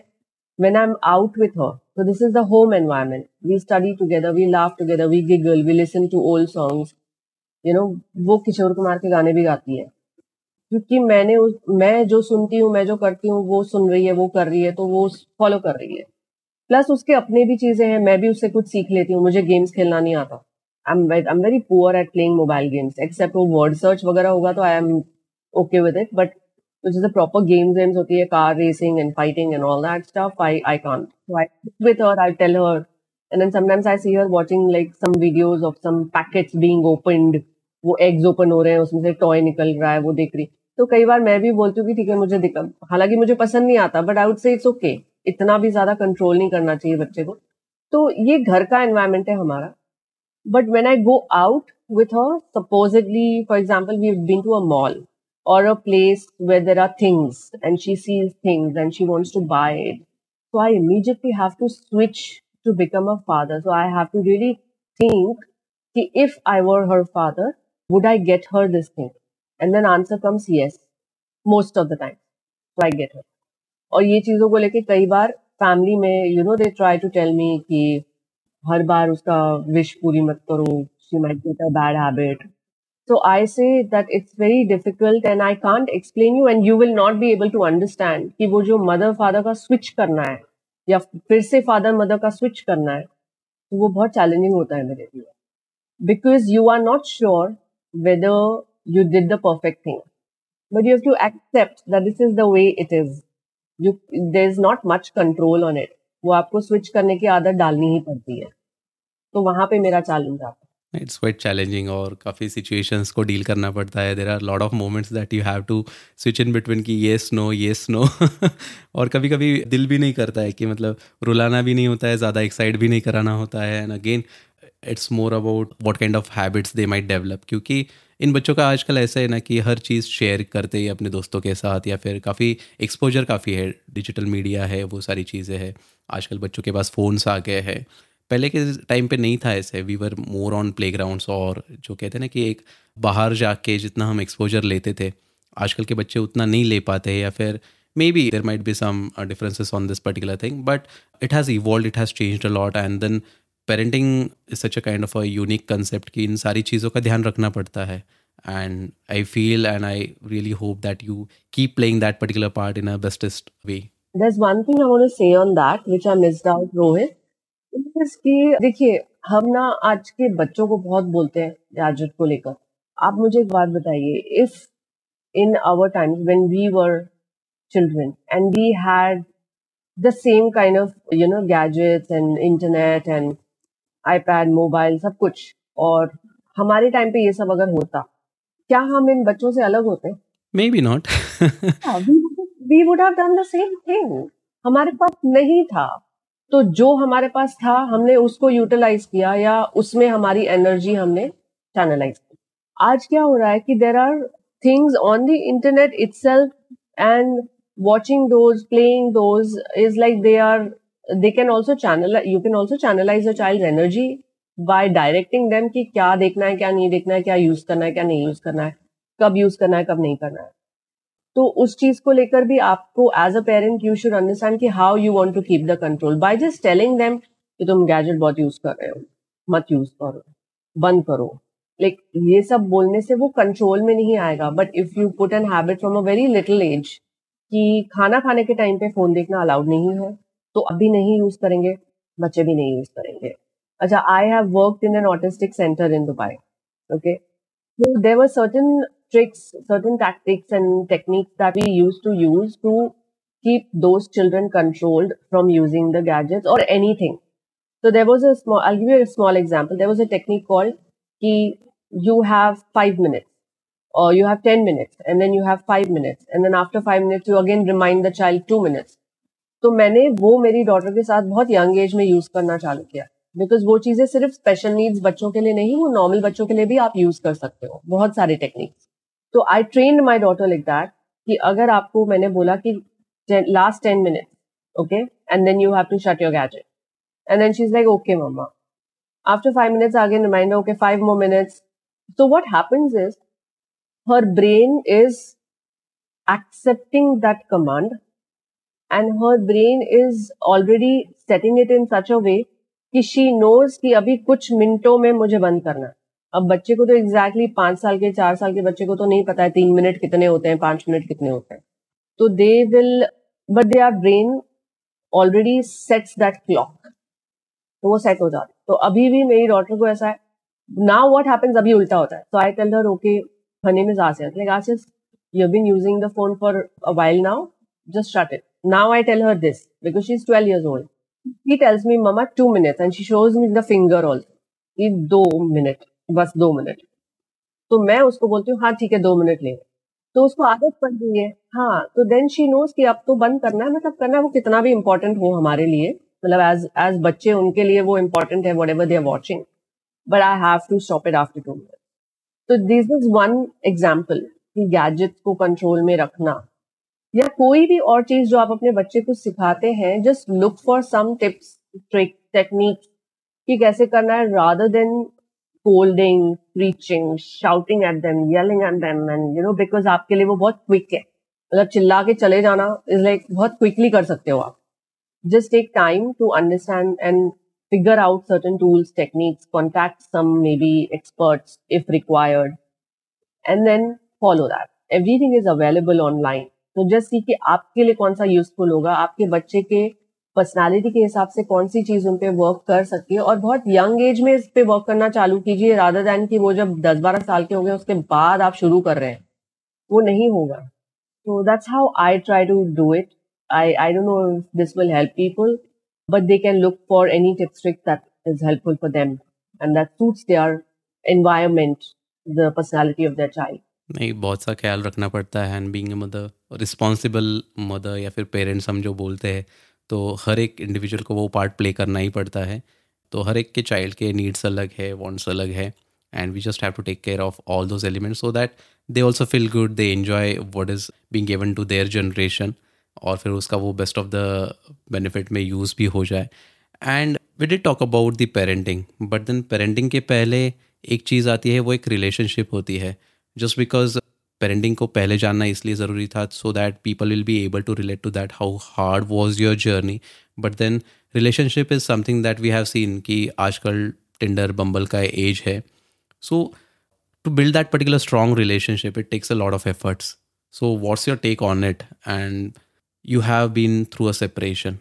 when I'm out with her. So this is the home environment. We study together, we laugh together, we giggle, we listen to old songs. You know, वो किशोर कुमार के गाने भी गाती है क्योंकि मैंने उस मैं जो सुनती हूँ मैं जो करती हूँ वो सुन रही है वो कर रही है तो वो फॉलो कर रही है प्लस उसके अपने भी चीज़ें हैं मैं भी उससे कुछ सीख लेती हूँ मुझे गेम्स खेलना नहीं आता I am very poor at playing mobile games except वो वर्ड सर्च वगैरह होगा तो I am okay with it but which is a proper game games होती है, car racing and fighting and all that stuff, I I can't. So I with her I tell her, and then sometimes I see her watching, like, some videos of some packets being opened, वो eggs open हो रहे हैं, उसमें से toy निकल रहा है, वो देख रही। तो कई बार मैं भी बोलती हूँ कि ठीक है, मुझे दिक्कत हालाँकि मुझे पसंद नहीं आता but I would say it's okay इतना भी ज़्यादा कंट्रोल नहीं करना चाहिए बच्चे को। तो ये घर का एनवायरमेंट है हमारा। But when I go out with her supposedly for example we've been to a mall or a place where there are things and she sees things and she wants to buy it. So I immediately have to switch to become a father. So I have to really think ki if I were her father, would I get her this thing? And then answer comes yes, most of the time. So I get her. और ये चीजों को लेके कई बार family में you know they try to tell me कि हर बार उसका विश पूरी मत करो she might get a bad habit so I say that it's very difficult and I can't explain you and you will not be able to understand कि वो जो मदर फादर का स्विच करना है, या फिर से फादर मदर का स्विच करना है तो वो बहुत चैलेंजिंग होता है मेरे लिए। Because you are not sure whether you did the perfect thing but you have to accept that this is the way it is you there is not much control on it वो आपको switch करने की आदत डालनी ही पड़ती है। तो वहाँ पे मेरा चैलेंज आता है इट्स क्वाइट चैलेंजिंग और काफ़ी सिचुएशंस को डील करना पड़ता है। There are lot of moments that you have to switch in between कि येस नो येस नो और कभी कभी दिल भी नहीं करता है कि मतलब रुलाना भी नहीं होता है, ज़्यादा एक्साइट भी नहीं कराना होता है। And again it's more about what kind of habits they might develop क्योंकि इन बच्चों का आजकल ऐसा है ना कि हर चीज़ शेयर करते ही अपने दोस्तों के साथ या फिर काफ़ी एक्सपोजर काफ़ी है। डिजिटल मीडिया है, वो सारी चीज़ें हैं। आजकल बच्चों के पास फ़ोन्स आ गए हैं। पहले के टाइम पे नहीं था ऐसे। We were more on play और जो कहते हैं ना कि एक बाहर जाके जितना हम एक्सपोजर लेते थे, आजकल के बच्चे उतना नहीं ले पाते या फिर maybe there might be some differences on this particular thing but it has evolve it has change a lot and then parenting is such a kind of a unique concept कि इन सारी चीज़ों का ध्यान रखना पड़ता है। And I feel and I really hope that you keep playing that particular part in a bestest way There's one thing I want to say on that, which I missed out, Rohit. Is कि देखिए हम ना आज के बच्चों को बहुत बोलते हैं गैजेट को लेकर। आप मुझे एक बात बताइए if in our times when we were children and we had the same kind of you know gadgets and internet and iPad, mobile सब कुछ। और हमारे टाइम पे ये सब अगर होता क्या हम इन बच्चों से अलग होते? Maybe not we would have done the same thing हमारे पास नहीं था। तो जो हमारे पास था हमने उसको यूटिलाइज किया या उसमें हमारी एनर्जी हमने चैनलाइज की। आज क्या हो रहा है कि there are things on the internet itself and watching those playing those is like they are they can also channel you can also channelize a child energy by directing them कि क्या देखना है, क्या नहीं देखना है, क्या यूज़ करना है, क्या नहीं यूज़ करना है, कब यूज़ करना है, कब नहीं करना है। तो उस चीज़ को लेकर भी आपको as a parent you should understand कि how you want to keep the control by just telling them कि तुम गैजेट बहुत यूज़ कर रहे हो, मत यूज़ करो, बंद करो। लाइक ये सब बोलने से वो कंट्रोल में नहीं आएगा but if you put an habit from a very little age कि खाना खाने के टाइम पे फ़ोन देखना अलाउड नहीं है तो अभी नहीं यूज़ करेंगे बच्चे भी नहीं यूज़ करेंगे अच्छा I have work in an autistic centre in Dubai okay there were certain tricks, certain tactics and techniques that we used to use to keep those children controlled from using the gadgets or anything. So there was a small, I'll give you a small example. There was a technique called ki you have five minutes or you have 10 minutes and then you have five minutes and then after five minutes you again remind the child two minutes. तो मैंने वो मेरी डॉटर के साथ बहुत young age में use करना चालू किया। बिकॉज़ वो चीज़ें सिर्फ़ स्पेशल नीड्स बच्चों के लिए नहीं, वो नॉर्मल बच्चों के लिए भी आप यूज़ कर सकते हो, बहुत सारे टेक्निक्स तो I train my daughter like that कि अगर आपको मैंने बोला कि last ten minute okay and then you have to shut your gadget and then she is like okay mamma after five minutes again reminder okay five more minutes so what happens is her brain is accepting that command and her brain is already setting it in such a way कि she knows कि अभी कुछ मिनटों में मुझे बंद करना अब बच्चे को तो एग्जैक्टली exactly पाँच साल के चार साल के बच्चे को तो नहीं पता है तीन मिनट कितने होते हैं पाँच मिनट कितने होते हैं। तो they will but they are brain already sets that clock तो वो सेट हो जाता तो अभी भी मेरी डॉटर को ऐसा है। नाउ व्हाट हैपेंस अभी उल्टा होता है। तो I tell her okay name is Asias. Like Asias, you've been using the phone for a while now. Just shut it. Now I tell her this because she's 12 years old. He tells me, Mama, two minutes, and she shows me the finger also. कि दो minute बस दो minute तो मैं उसको बोलती हूँ हाँ ठीक है दो मिनट ले तो उसको आदत पड़ गई है हाँ तो देन शी नोज़ कि अब तो बंद करना है मतलब करना है वो कितना भी इम्पोर्टेंट हो हमारे लिए मतलब एज एज बच्चे उनके लिए वो इम्पोर्टेंट है whatever they are watching but I have to stop it after two minute तो दिस इज़ वन एग्ज़ाम्पल कि गैजेट्स को कंट्रोल में रखना या कोई भी और चीज़ जो आप अपने बच्चे को सिखाते हैं just look for some tips trick technique कि कैसे करना है rather than scolding preaching shouting at them yelling at them and you know because आपके लिए वो बहुत क्विक है। मतलब चिल्ला के चले जाना इज़ लाइक बहुत क्विकली कर सकते हो आप। Just take time to understand and figure out certain tools techniques contact some maybe experts if required and then follow that everything is available online तो जस्ट सी कि आपके लिए कौन सा यूजफुल होगा आपके बच्चे के पर्सनालिटी के हिसाब से कौन सी चीज़ उन पे वर्क कर सकती है? और बहुत यंग एज में इस पे वर्क करना चालू कीजिए रादर दैन कि वो जब दस बारह साल के हो गए उसके बाद आप शुरू कर रहे हैं। वो नहीं होगा। तो that's how I try to do it I I don't know this will help people but they can look for any tip trick that is helpful for them and that suits their environment, the personality of their child. नहीं, बहुत सा ख्याल रखना पड़ता है and being mother responsible mother या फिर parents हम जो बोलते हैं तो हर एक इंडिविजुअल को वो पार्ट प्ले करना ही पड़ता है। तो हर एक के चाइल्ड के नीड्स अलग है वॉन्ट्स अलग है and we just have to take care of all those elements so that they also feel good they enjoy what is being given to their generation और फिर उसका वो बेस्ट ऑफ़ द बेनिफिट में use भी हो जाए। And we did talk about the parenting but then parenting के पहले एक चीज़ आती है, वो एक रिलेशनशिप होती है। जस्ट बिकॉज़ पेरेंटिंग को पहले जानना इसलिए ज़रूरी था so that people will be able to relate to that how hard was your journey but then relationship is something that we have seen कि आजकल टिंडर बम्बल का एज है। So to build that particular strong relationship it takes a lot of efforts so what's your take on it and you have been through a separation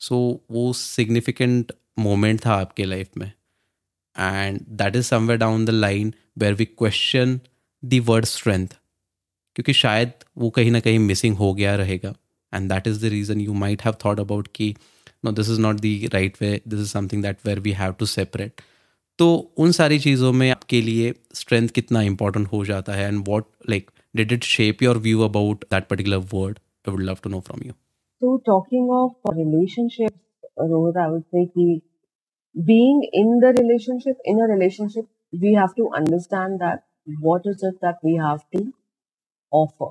so वो significant moment था आपके life में। And that is somewhere down the line where we question the word strength क्योंकि शायद वो कहीं ना कहीं मिसिंग हो गया रहेगा. And that is the reason you might have thought about कि no this is not the right way this is something that where we have to separate तो उन सारी चीज़ों में आपके लिए स्ट्रेंथ कितना इंपॉर्टेंट हो जाता है and what like did it shape your view about that particular word I would love to know from you So talking of relationships, Rohit, I would say that being in the relationship, in a relationship, we have to understand that what is it that we have to offer?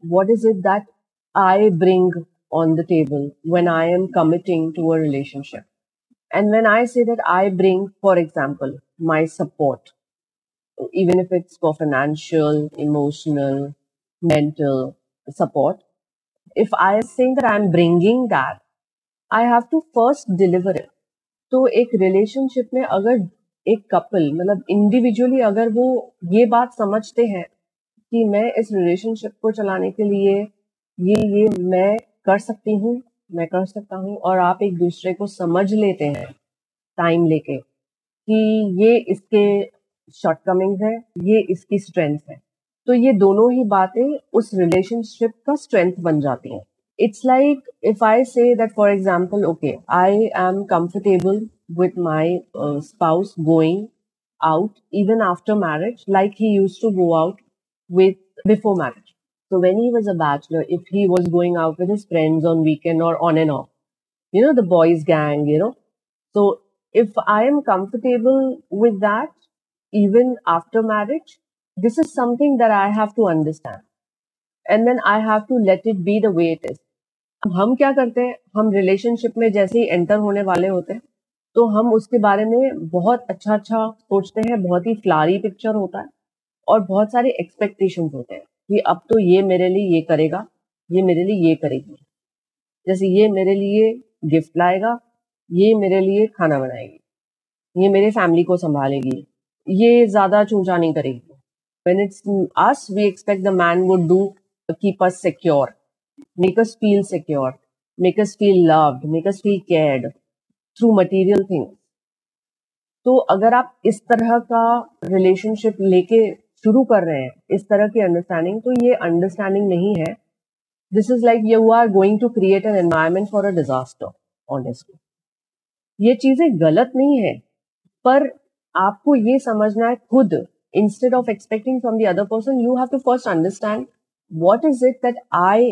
What is it that I bring on the table when I am committing to a relationship? And when I say that I bring, for example, my support, even if it's for financial, emotional, mental support, if I am saying that I'm bringing that, I have to first deliver it. तो एक relationship में अगर एक couple मतलब individually अगर वो ये बात समझते हैं कि मैं इस रिलेशनशिप को चलाने के लिए ये ये मैं कर सकती हूँ मैं कर सकता हूँ और आप एक दूसरे को समझ लेते हैं टाइम लेके कि ये इसके शॉर्टकमिंग्स है ये इसकी स्ट्रेंथ है। तो ये दोनों ही बातें उस रिलेशनशिप का स्ट्रेंथ बन जाती हैं। इट्स लाइक इफ़ आई से that, for example, okay, I am comfortable with my uh, spouse going out even after marriage, like he used to go out with before marriage. So when he was a bachelor, if he was going out with his friends on weekend or on and off, you know, the boys gang, you know. So if I am comfortable with that, even after marriage, this is something that I have to understand. And then I have to let it be the way it is. हम क्या करते हैं हम relationship में जैसे ही enter होने वाले होते हैं तो हम उसके बारे में बहुत अच्छा अच्छा सोचते हैं, बहुत ही फ्लारी पिक्चर होता है और बहुत सारे एक्सपेक्टेशंस होते हैं कि अब तो ये मेरे लिए ये करेगा, ये मेरे लिए ये करेगी। जैसे ये मेरे लिए गिफ्ट लाएगा, ये मेरे लिए खाना बनाएगी, ये मेरे फैमिली को संभालेगी, ये ज़्यादा चूचा नहीं करेगी। When it's us, we expect the man would do, keep us secure, make us feel secure, make us feel loved, make us feel cared through material things तो अगर आप इस तरह का रिलेशनशिप लेके शुरू कर रहे हैं, इस तरह की अंडरस्टैंडिंग तो ये अंडरस्टैंडिंग नहीं है। This is like you are going to create an environment for a disaster honestly ये चीज़ें गलत नहीं है, पर आपको ये समझना है खुद। Instead of expecting from the other person you have to first understand what is it that I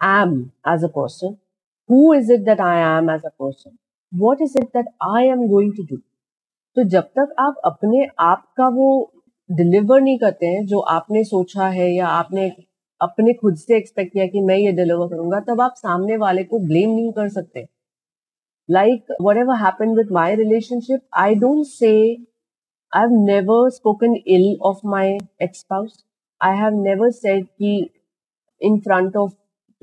am as a person who is it that I am as a person what is it that I am going to do तो जब तक आप अपने आप का वो deliver नहीं करते हैं, जो आपने सोचा है या आपने अपने खुद से एक्सपेक्ट किया कि मैं ये डिलीवर करूँगा, तब आप सामने वाले को ब्लेम नहीं कर सकते। Like whatever happen with my relationship I don't say I have never spoken ill of my ex spouse I have never said कि इन फ्रंट ऑफ़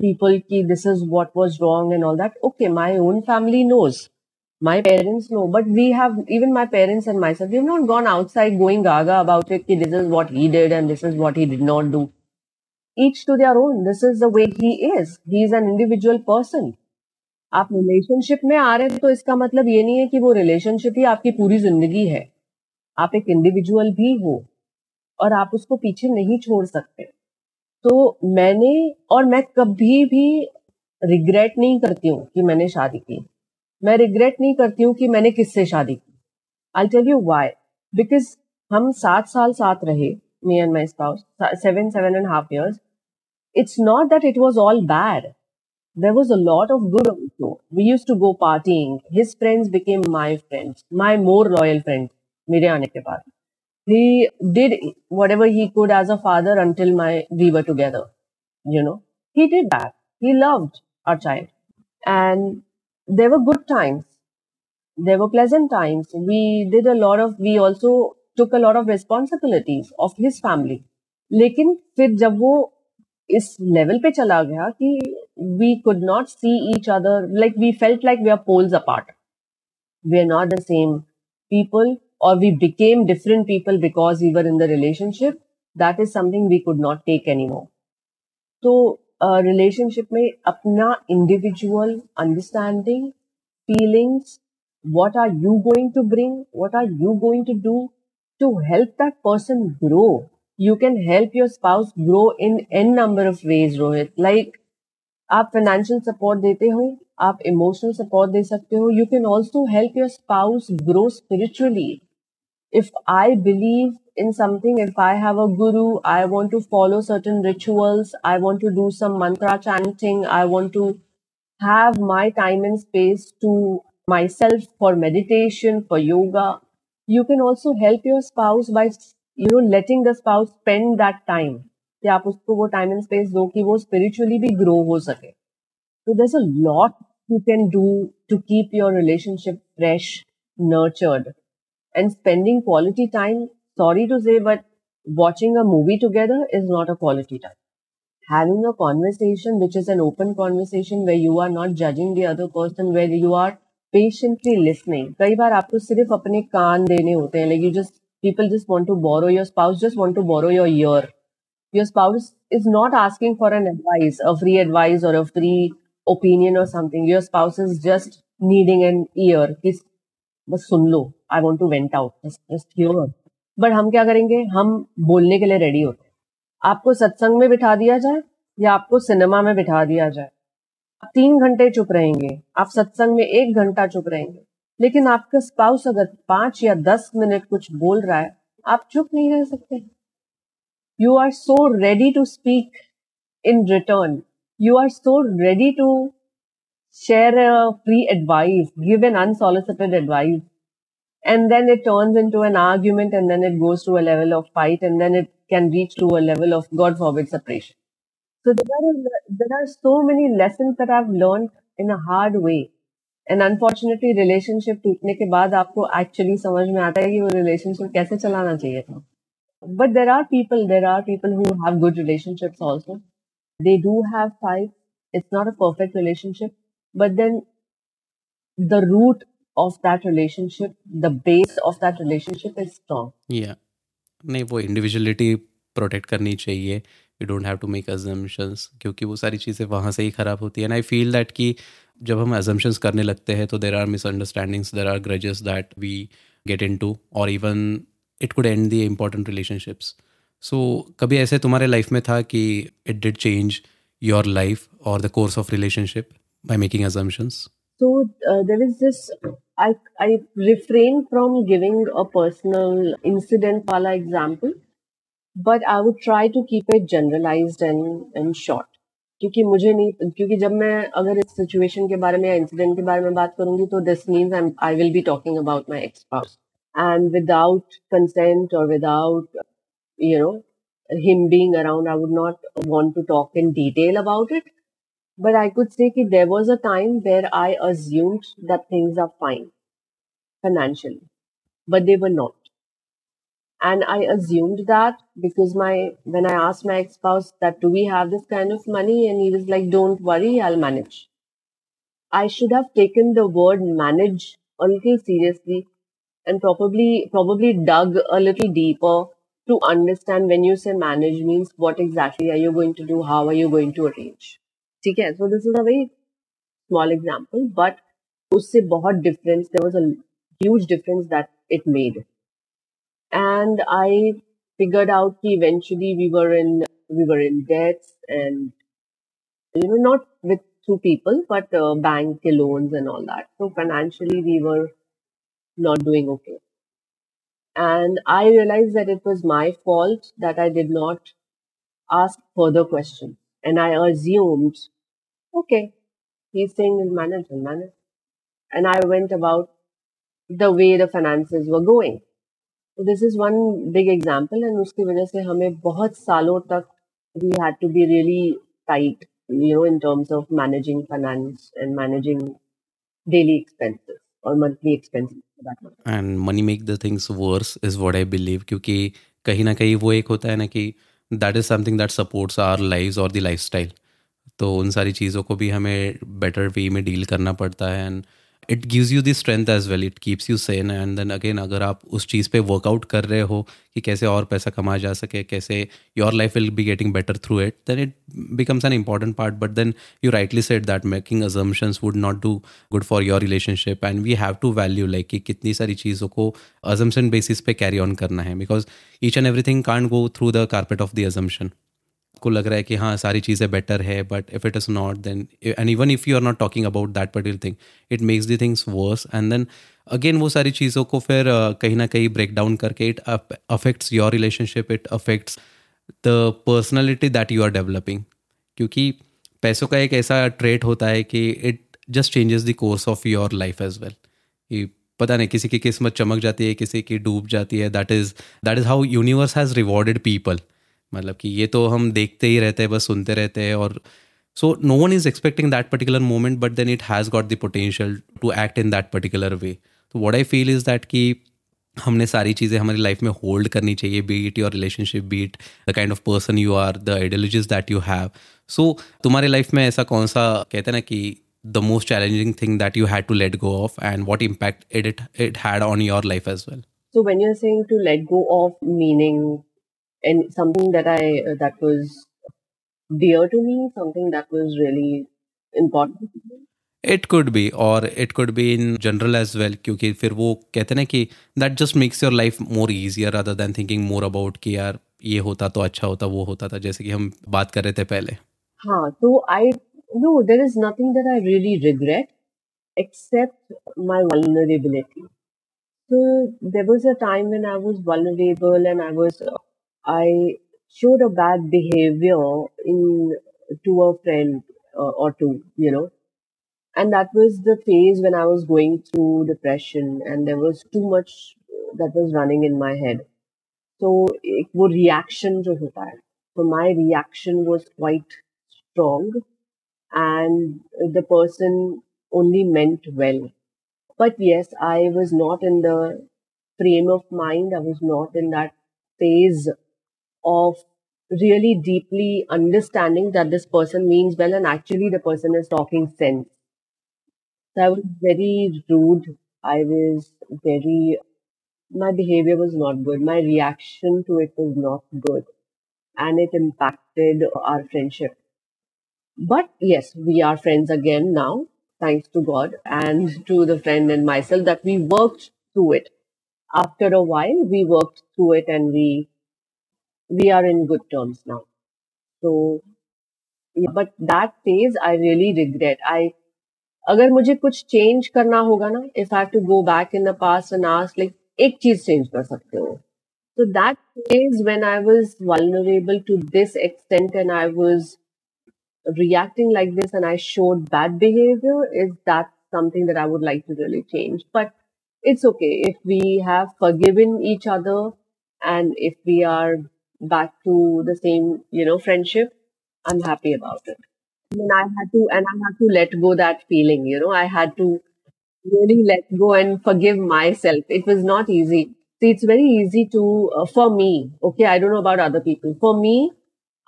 पीपल की this is what was wrong and all that okay my own family knows My parents know, but we have even my parents and myself, we have not gone outside going gaga about it. Ki this is what he did and this is what he did not do. Each to their own. This is the way he is. He is an individual person. आप relationship में आ रहे हैं तो इसका मतलब ये नहीं है कि वो रिलेशनशिप ही आपकी पूरी ज़िंदगी है आप एक इंडिविजुअल भी हो और आप उसको पीछे नहीं छोड़ सकते तो मैंने और मैं कभी भी रिग्रेट नहीं करती हूँ कि मैंने शादी की मैं रिग्रेट नहीं करती हूँ कि मैंने किससे शादी की। I tell you why because हम सात साल साथ रहे me and my spouse seven seven and half years it's not that it was all bad there was a lot of good also we use to go partying his friends became my friends my more loyal friend मेरे आने के बाद। He did whatever he could as a father until my we were together you no he did that he loved a child and there were good times there were pleasant times we did a lot of we also took a lot of responsibilities of his family लेकिन फिर जब वो इस level पे चला गया कि we could not see each other like we felt like we are poles apart we are not the same people or we became different people because we were in the relationship, that is something we could not take anymore. So, uh, relationship में अपना individual understanding feelings what are you going to bring what are you going to do to help that person grow you can help your spouse grow in an number of ways Rohit like आप financial support देते हो, आप emotional support दे सकते हो. You can also help your spouse grow spiritually if I believe in something, if I have a guru, I want to follow certain rituals, I want to do some mantra chanting, I want to have my time and space to myself for meditation, for yoga. You can also help your spouse by, you know, letting the spouse spend that time. कि आप उसको वो time and space दो कि वो spiritually भी grow हो सके तो there's a lot you can do to keep your relationship fresh, nurtured, and spending quality time. Sorry to say, but watching a movie together is not a quality time. Having a conversation, which is an open conversation where you are not judging the other person, where you are patiently listening. कई बार आपको सिर्फ अपने कान देने होते हैं like you just people just want to borrow your spouse just want to borrow your ear your spouse is not asking for an advice a free advice or a free opinion or something your spouse is just needing an ear किस बस सुन लो I want to vent out just hear But हम क्या करेंगे? हम बोलने के लिए रेडी होते हैं। आपको सत्संग में बिठा दिया जाए या आपको सिनेमा में बिठा दिया जाए। आप तीन घंटे चुप रहेंगे। आप सत्संग में एक घंटा चुप रहेंगे। लेकिन आपका स्पाउस अगर पाँच या दस मिनट कुछ बोल रहा है आप चुप नहीं रह सकते। You are so ready to speak in return you are so ready to share free advice, give an unsolicited advice. And then it turns into an argument and then it goes to a level of fight and then it can reach to a level of, God forbid, separation. So there are, there are so many lessons that I've learned in a hard way. And unfortunately relationship टूटने के बाद आपको actually समझ में आता है कि वो रिलेशनशिप कैसे चलाना चाहिए था but there are people there are people who have good relationships also they do have fights it's not a perfect relationship but then the root of that relationship the base of that relationship is strong. Yeah. नहीं वो individuality protect करनी चाहिए. You don't have to make assumptions क्योंकि वो सारी चीज़ें वहाँ से ही ख़राब होती है. एंड आई फील दैट कि जब हम अजम्पन्स करने लगते हैं तो there are misunderstandings there are grudges that we get into और even it could end the important relationships so कभी ऐसे तुम्हारे लाइफ में था कि it did change your life और the course of relationship by making So uh, there is this. I I refrain from giving a personal incident wala example, but I would try to keep it generalized and and short. क्योंकि मुझे नहीं क्योंकि जब मैं अगर इस situation के बारे में या इंसिडेंट के बारे में बात करूंगी तो this means I will be talking about my ex spouse and without consent or without you know him being around i would not want to talk in detail about it but i could say that there was a time where i assumed that things are fine financially but they were not. And i assumed that because my when i asked my ex-spouse that do we have this kind of money? and he was like don't worry i'll manage. I should have taken the word manage a little seriously and probably probably dug a little deeper to understand when you say manage means what exactly are you going to do? How are you going to arrange ठीक है so this is a very small example but उससे बहुत difference there was a huge difference that it made and I figured out कि eventually we were in we were in debts and you know not with through people but bank के loans and all that so financially we were not doing okay and I realized that it was my fault that I did not ask further questions. And I assumed okay, he's saying he'll manage and manage. And I went about the way the finances were going. So this is one big example and उसकी वजह से हमें बहुत सालों तक we had to be really tight, you know, in terms of managing finance and managing daily expenses or monthly expenses. And money make the things worse is what I believe क्योंकि कहीं ना कहीं वो एक होता है ना कि that is something that supports our life और द लाइफ स्टाइल तो उन सारी चीज़ों को भी हमें बेटर वे में डील करना पड़ता है and it gives you the strength as well it keeps you sane and then again अगर आप उस चीज़ पे वर्कआउट कर रहे हो कि कैसे और पैसा कमाया जा सके, कैसे your life will be getting better through it then it becomes an important part but then you rightly set that making assumptions would not do good for your relationship and we have to value like कि कितनी सारी चीज़ों को assumption basis पे carry on करना है because each and every thing can't go through the carpet of the assumption आपको लग रहा है कि हाँ सारी चीज़ें बेटर है but if it is not then and even if you are not talking about that particular thing it makes the things worse and then again वो सारी चीज़ों को फिर कहीं ना कहीं ब्रेक डाउन करके it affects your relationship it affects the personality that you are developing क्योंकि पैसों का एक ऐसा ट्रेट होता है कि it just changes the course of your life as well पता नहीं, किसी की किस्मत चमक जाती है, किसी की डूब जाती है that is that is how universe has rewarded people मतलब कि ये तो हम देखते ही रहते हैं, बस सुनते रहते हैं और so no one is expecting that particular moment but then it has got the potential to act in that particular way तो what I feel is that कि हमने सारी चीज़ें हमारी लाइफ में होल्ड करनी चाहिए be it your relationship be it the kind of person you are the ideologies that you have so तुम्हारे लाइफ में ऐसा कौन सा कहते हैं ना कि the most challenging thing that you had to let go of and what impact it it had on your life as well So when you're saying to let go of meaning and something that I uh, that was dear to me, something that was really important. to me. It could be और it could be in general as well क्योंकि फिर वो कहते हैं ना कि that just makes your life more easier other than thinking more about कि यार ये होता तो अच्छा होता वो होता था जैसे कि हम बात कर रहे थे पहले हाँ, so I no, there is nothing that I really regret except my vulnerability. So there was a time when I was vulnerable and I was I showed a bad behavior in to a friend uh, or two, you know, and that was the phase when I was going through depression and there was too much that was running in my head. So एक वो reaction जो होता है, so my reaction was quite strong and the person only meant well. But yes, I was not in the frame of mind, I was not in that phase of really deeply understanding that this person means well and actually the person is talking sense. So I was very rude. I was very, my behavior was not good. My reaction to it was not good. And it impacted our friendship. But yes, we are friends again now, thanks to God and to the friend and myself that we worked through it. After a while, we worked through it and we we are in good terms now. So, yeah, but that phase I really regret. I अगर मुझे कुछ change करना होगा ना if I to go back in the past and ask like एक चीज change कर सकते हो so that phase when I was vulnerable to this extent and I was reacting like this and I showed bad behavior, is that something that I would like to really change? But it's okay if we have forgiven each other and if we are back to the same, you know, friendship, I'm happy about it. And I had to, and I had to let go that feeling, you know, I had to really let go and forgive myself. It was not easy. See, it's very easy to, uh, for me, okay, I don't know about other people. For me,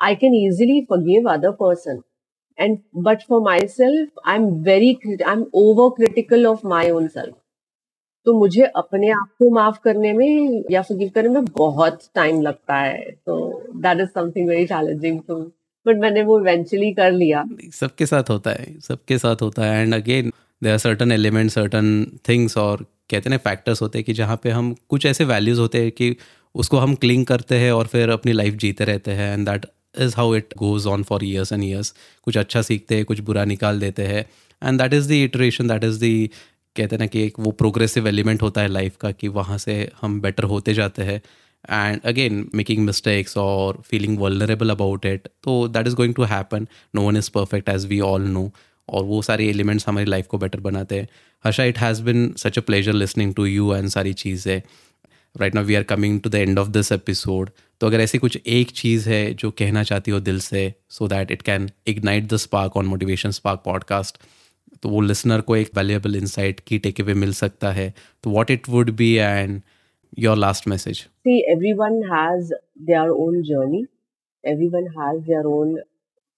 I can easily forgive other person. And, but for myself, I'm very, I'm over critical of my own self. तो मुझे अपने आप को माफ़ करने में या forgive करने में बहुत टाइम लगता है। तो that is something very challenging to but मैंने वो इवेंचुअली कर लिया। सबके साथ होता है, सबके साथ होता है। And again they are certain element certain things और कहते हैं फैक्टर्स होते हैं कि जहाँ पे हम कुछ ऐसे वैल्यूज़ होते हैं कि उसको हम क्लिंग करते हैं और फिर अपनी लाइफ जीते रहते हैं। And that is how it goes on for years and years कुछ अच्छा सीखते हैं, कुछ बुरा निकाल देते हैं। And that is the iteration that is the कहते हैं ना कि एक वो प्रोग्रेसिव एलिमेंट होता है लाइफ का कि वहाँ से हम बेटर होते जाते हैं। एंड अगेन मेकिंग मिस्टेक्स और फीलिंग वल्नरेबल अबाउट इट तो that is going to happen no one is perfect as we all know और वो सारे एलिमेंट्स हमारी लाइफ को बेटर बनाते हैं। Harsha it has been such a pleasure listening to you and सारी चीज़ें। Right now we are coming to the end of this episode तो अगर ऐसी कुछ एक चीज़ है जो कहना चाहती हो दिल से so that it can ignite the spark on motivation spark podcast तो वो लिसनर को एक वैल्यूएबल इनसाइट की टेक अवे मिल सकता है। तो what it would be and your last message see everyone has their own journey everyone has their own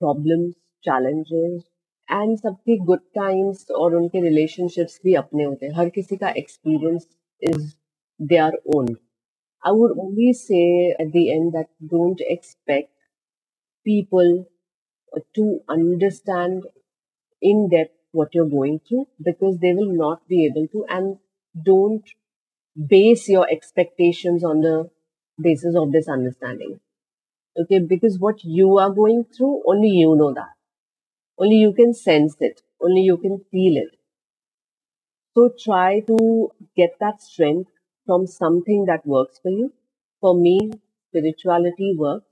problems challenges and सबके गुड टाइम्स और उनके रिलेशनशिप्स भी अपने होते हैं। हर किसी का experience is their own I would only say at the end that don't expect people to understand in depth what you're going through because they will not be able to and don't base your expectations on the basis of this understanding Okay, because what you are going through, only you know that. Only you can sense it. Only you can feel it. So try to get that strength from something that works for you. For me, spirituality works.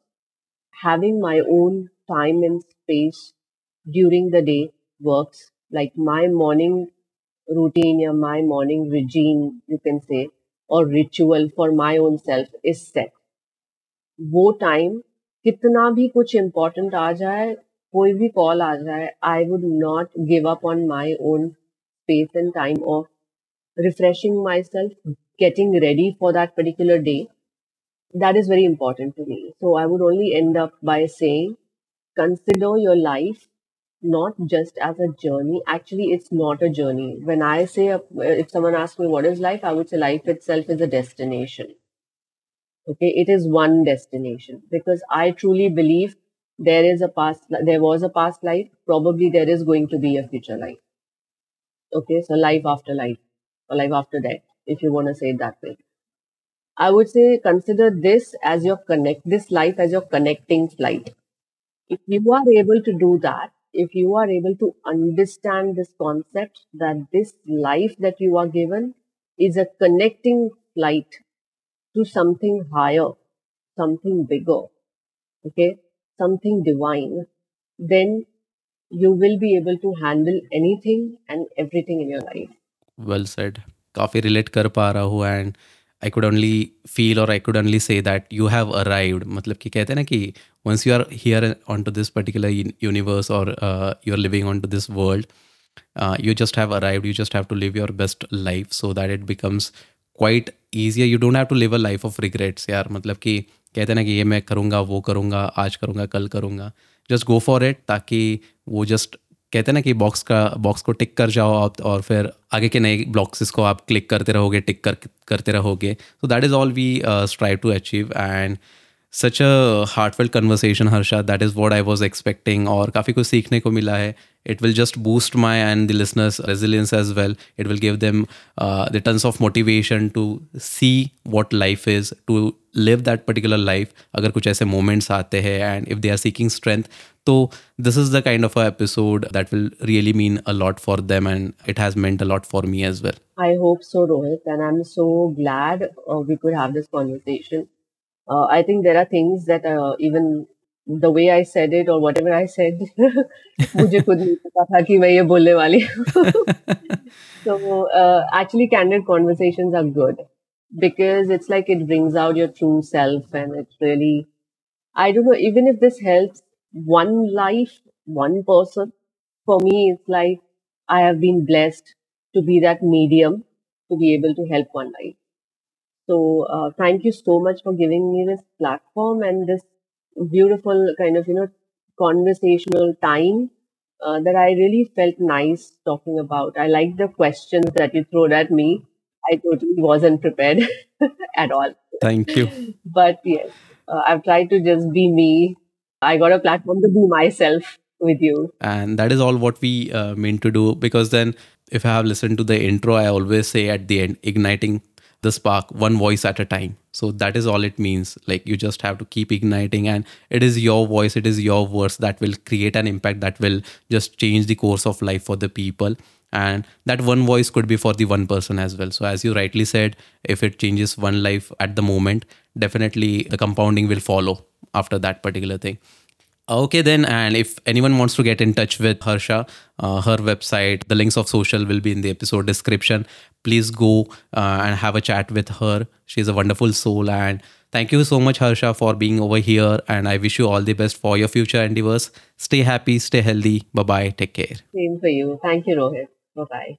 Having my own time and space during the day works Like my morning routine or my morning regime, you can say, or ritual for my own self is set. वो time कितना भी कुछ important आ जाए कोई भी call आ जाए I would not give up on my own space and time of refreshing myself, getting ready for that particular day, that is very important to me. So I would only end up by saying, consider your life not just as a journey. Actually, it's not a journey. When I say, uh, if someone asks me what is life, I would say life itself is a destination. Okay, it is one destination because I truly believe there is a past, there was a past life. Probably there is going to be a future life. Okay, so life after life or life after death, if you want to say it that way. I would say consider this as your connect, this life as your connecting flight. If you are able to do that, if you are able to understand this concept that this life that you are given is a connecting flight to something higher, something bigger, okay, something divine, then you will be able to handle anything and everything in your life. Well said काफ़ी relate कर पा रहा हूँ and I could only feel और I could only say that you have arrived मतलब कि कहते हैं ना कि once you are here on to this particular universe और you are living on to this world you just have arrived. You just have to live your best life so that it becomes quite easier. You don't have to live a life of regrets यार मतलब कि कहते हैं ना कि ये मैं करूँगा, वो करूँगा, आज करूँगा, कल करूँगा. जस्ट गो फॉर इट ताकि वो जस्ट कहते हैं ना कि बॉक्स का बॉक्स को टिक कर जाओ आप और फिर आगे के नए ब्लॉक्स को आप क्लिक करते रहोगे टिक कर, करते रहोगे। So that is all we strive to achieve and such a heart heartfelt conversation Harsha that is what I was expecting और काफ़ी कुछ सीखने को मिला है। It will just boost my and the listeners resilience as well it will give them the terms of motivation to see what life is to live that particular life अगर कुछ ऐसे मोमेंट्स आते हैं and if they are seeking strength so this is the kind of a episode that will really mean a lot for them and it has meant a lot for me as well i hope so rohit and i'm so glad uh, we could have this conversation uh, i think there are things that uh, even the way I said it or whatever I said, (laughs) मुझे खुद नहीं पता था कि मैं ये बोलने वाली (laughs) so uh, actually candid conversations are good because it's like it brings out your true self and it's really I don't know even if this helps one life one person for me it's like I have been blessed to be that medium to be able to help one life so uh, thank you so much for giving me this platform and this beautiful kind of you know conversational time uh, that I really felt nice talking about. I like the questions that you throw at me. I totally wasn't prepared (laughs) at all. Thank you. But yes, uh, I've tried to just be me. I got a platform to be myself with you. And that is all what we uh, mean to do. Because then if I have listened to the intro, I always say at the end, igniting the spark one voice at a time. So that is all it means. Like you just have to keep igniting and it is your voice it is your words that will create an impact that will just change the course of life for the people. And that one voice could be for the one person as well. So as you rightly said if it changes one life at the moment definitely the compounding will follow after that particular thing Okay, then, and if anyone wants to get in touch with Harsha, uh, her website, the links of social will be in the episode description. Please go uh, and have a chat with her. She's a wonderful soul. And thank you so much, Harsha, for being over here. And I wish you all the best for your future endeavors. Stay happy, stay healthy. Bye bye. Take care. Same for you. Thank you, Rohit. Bye bye.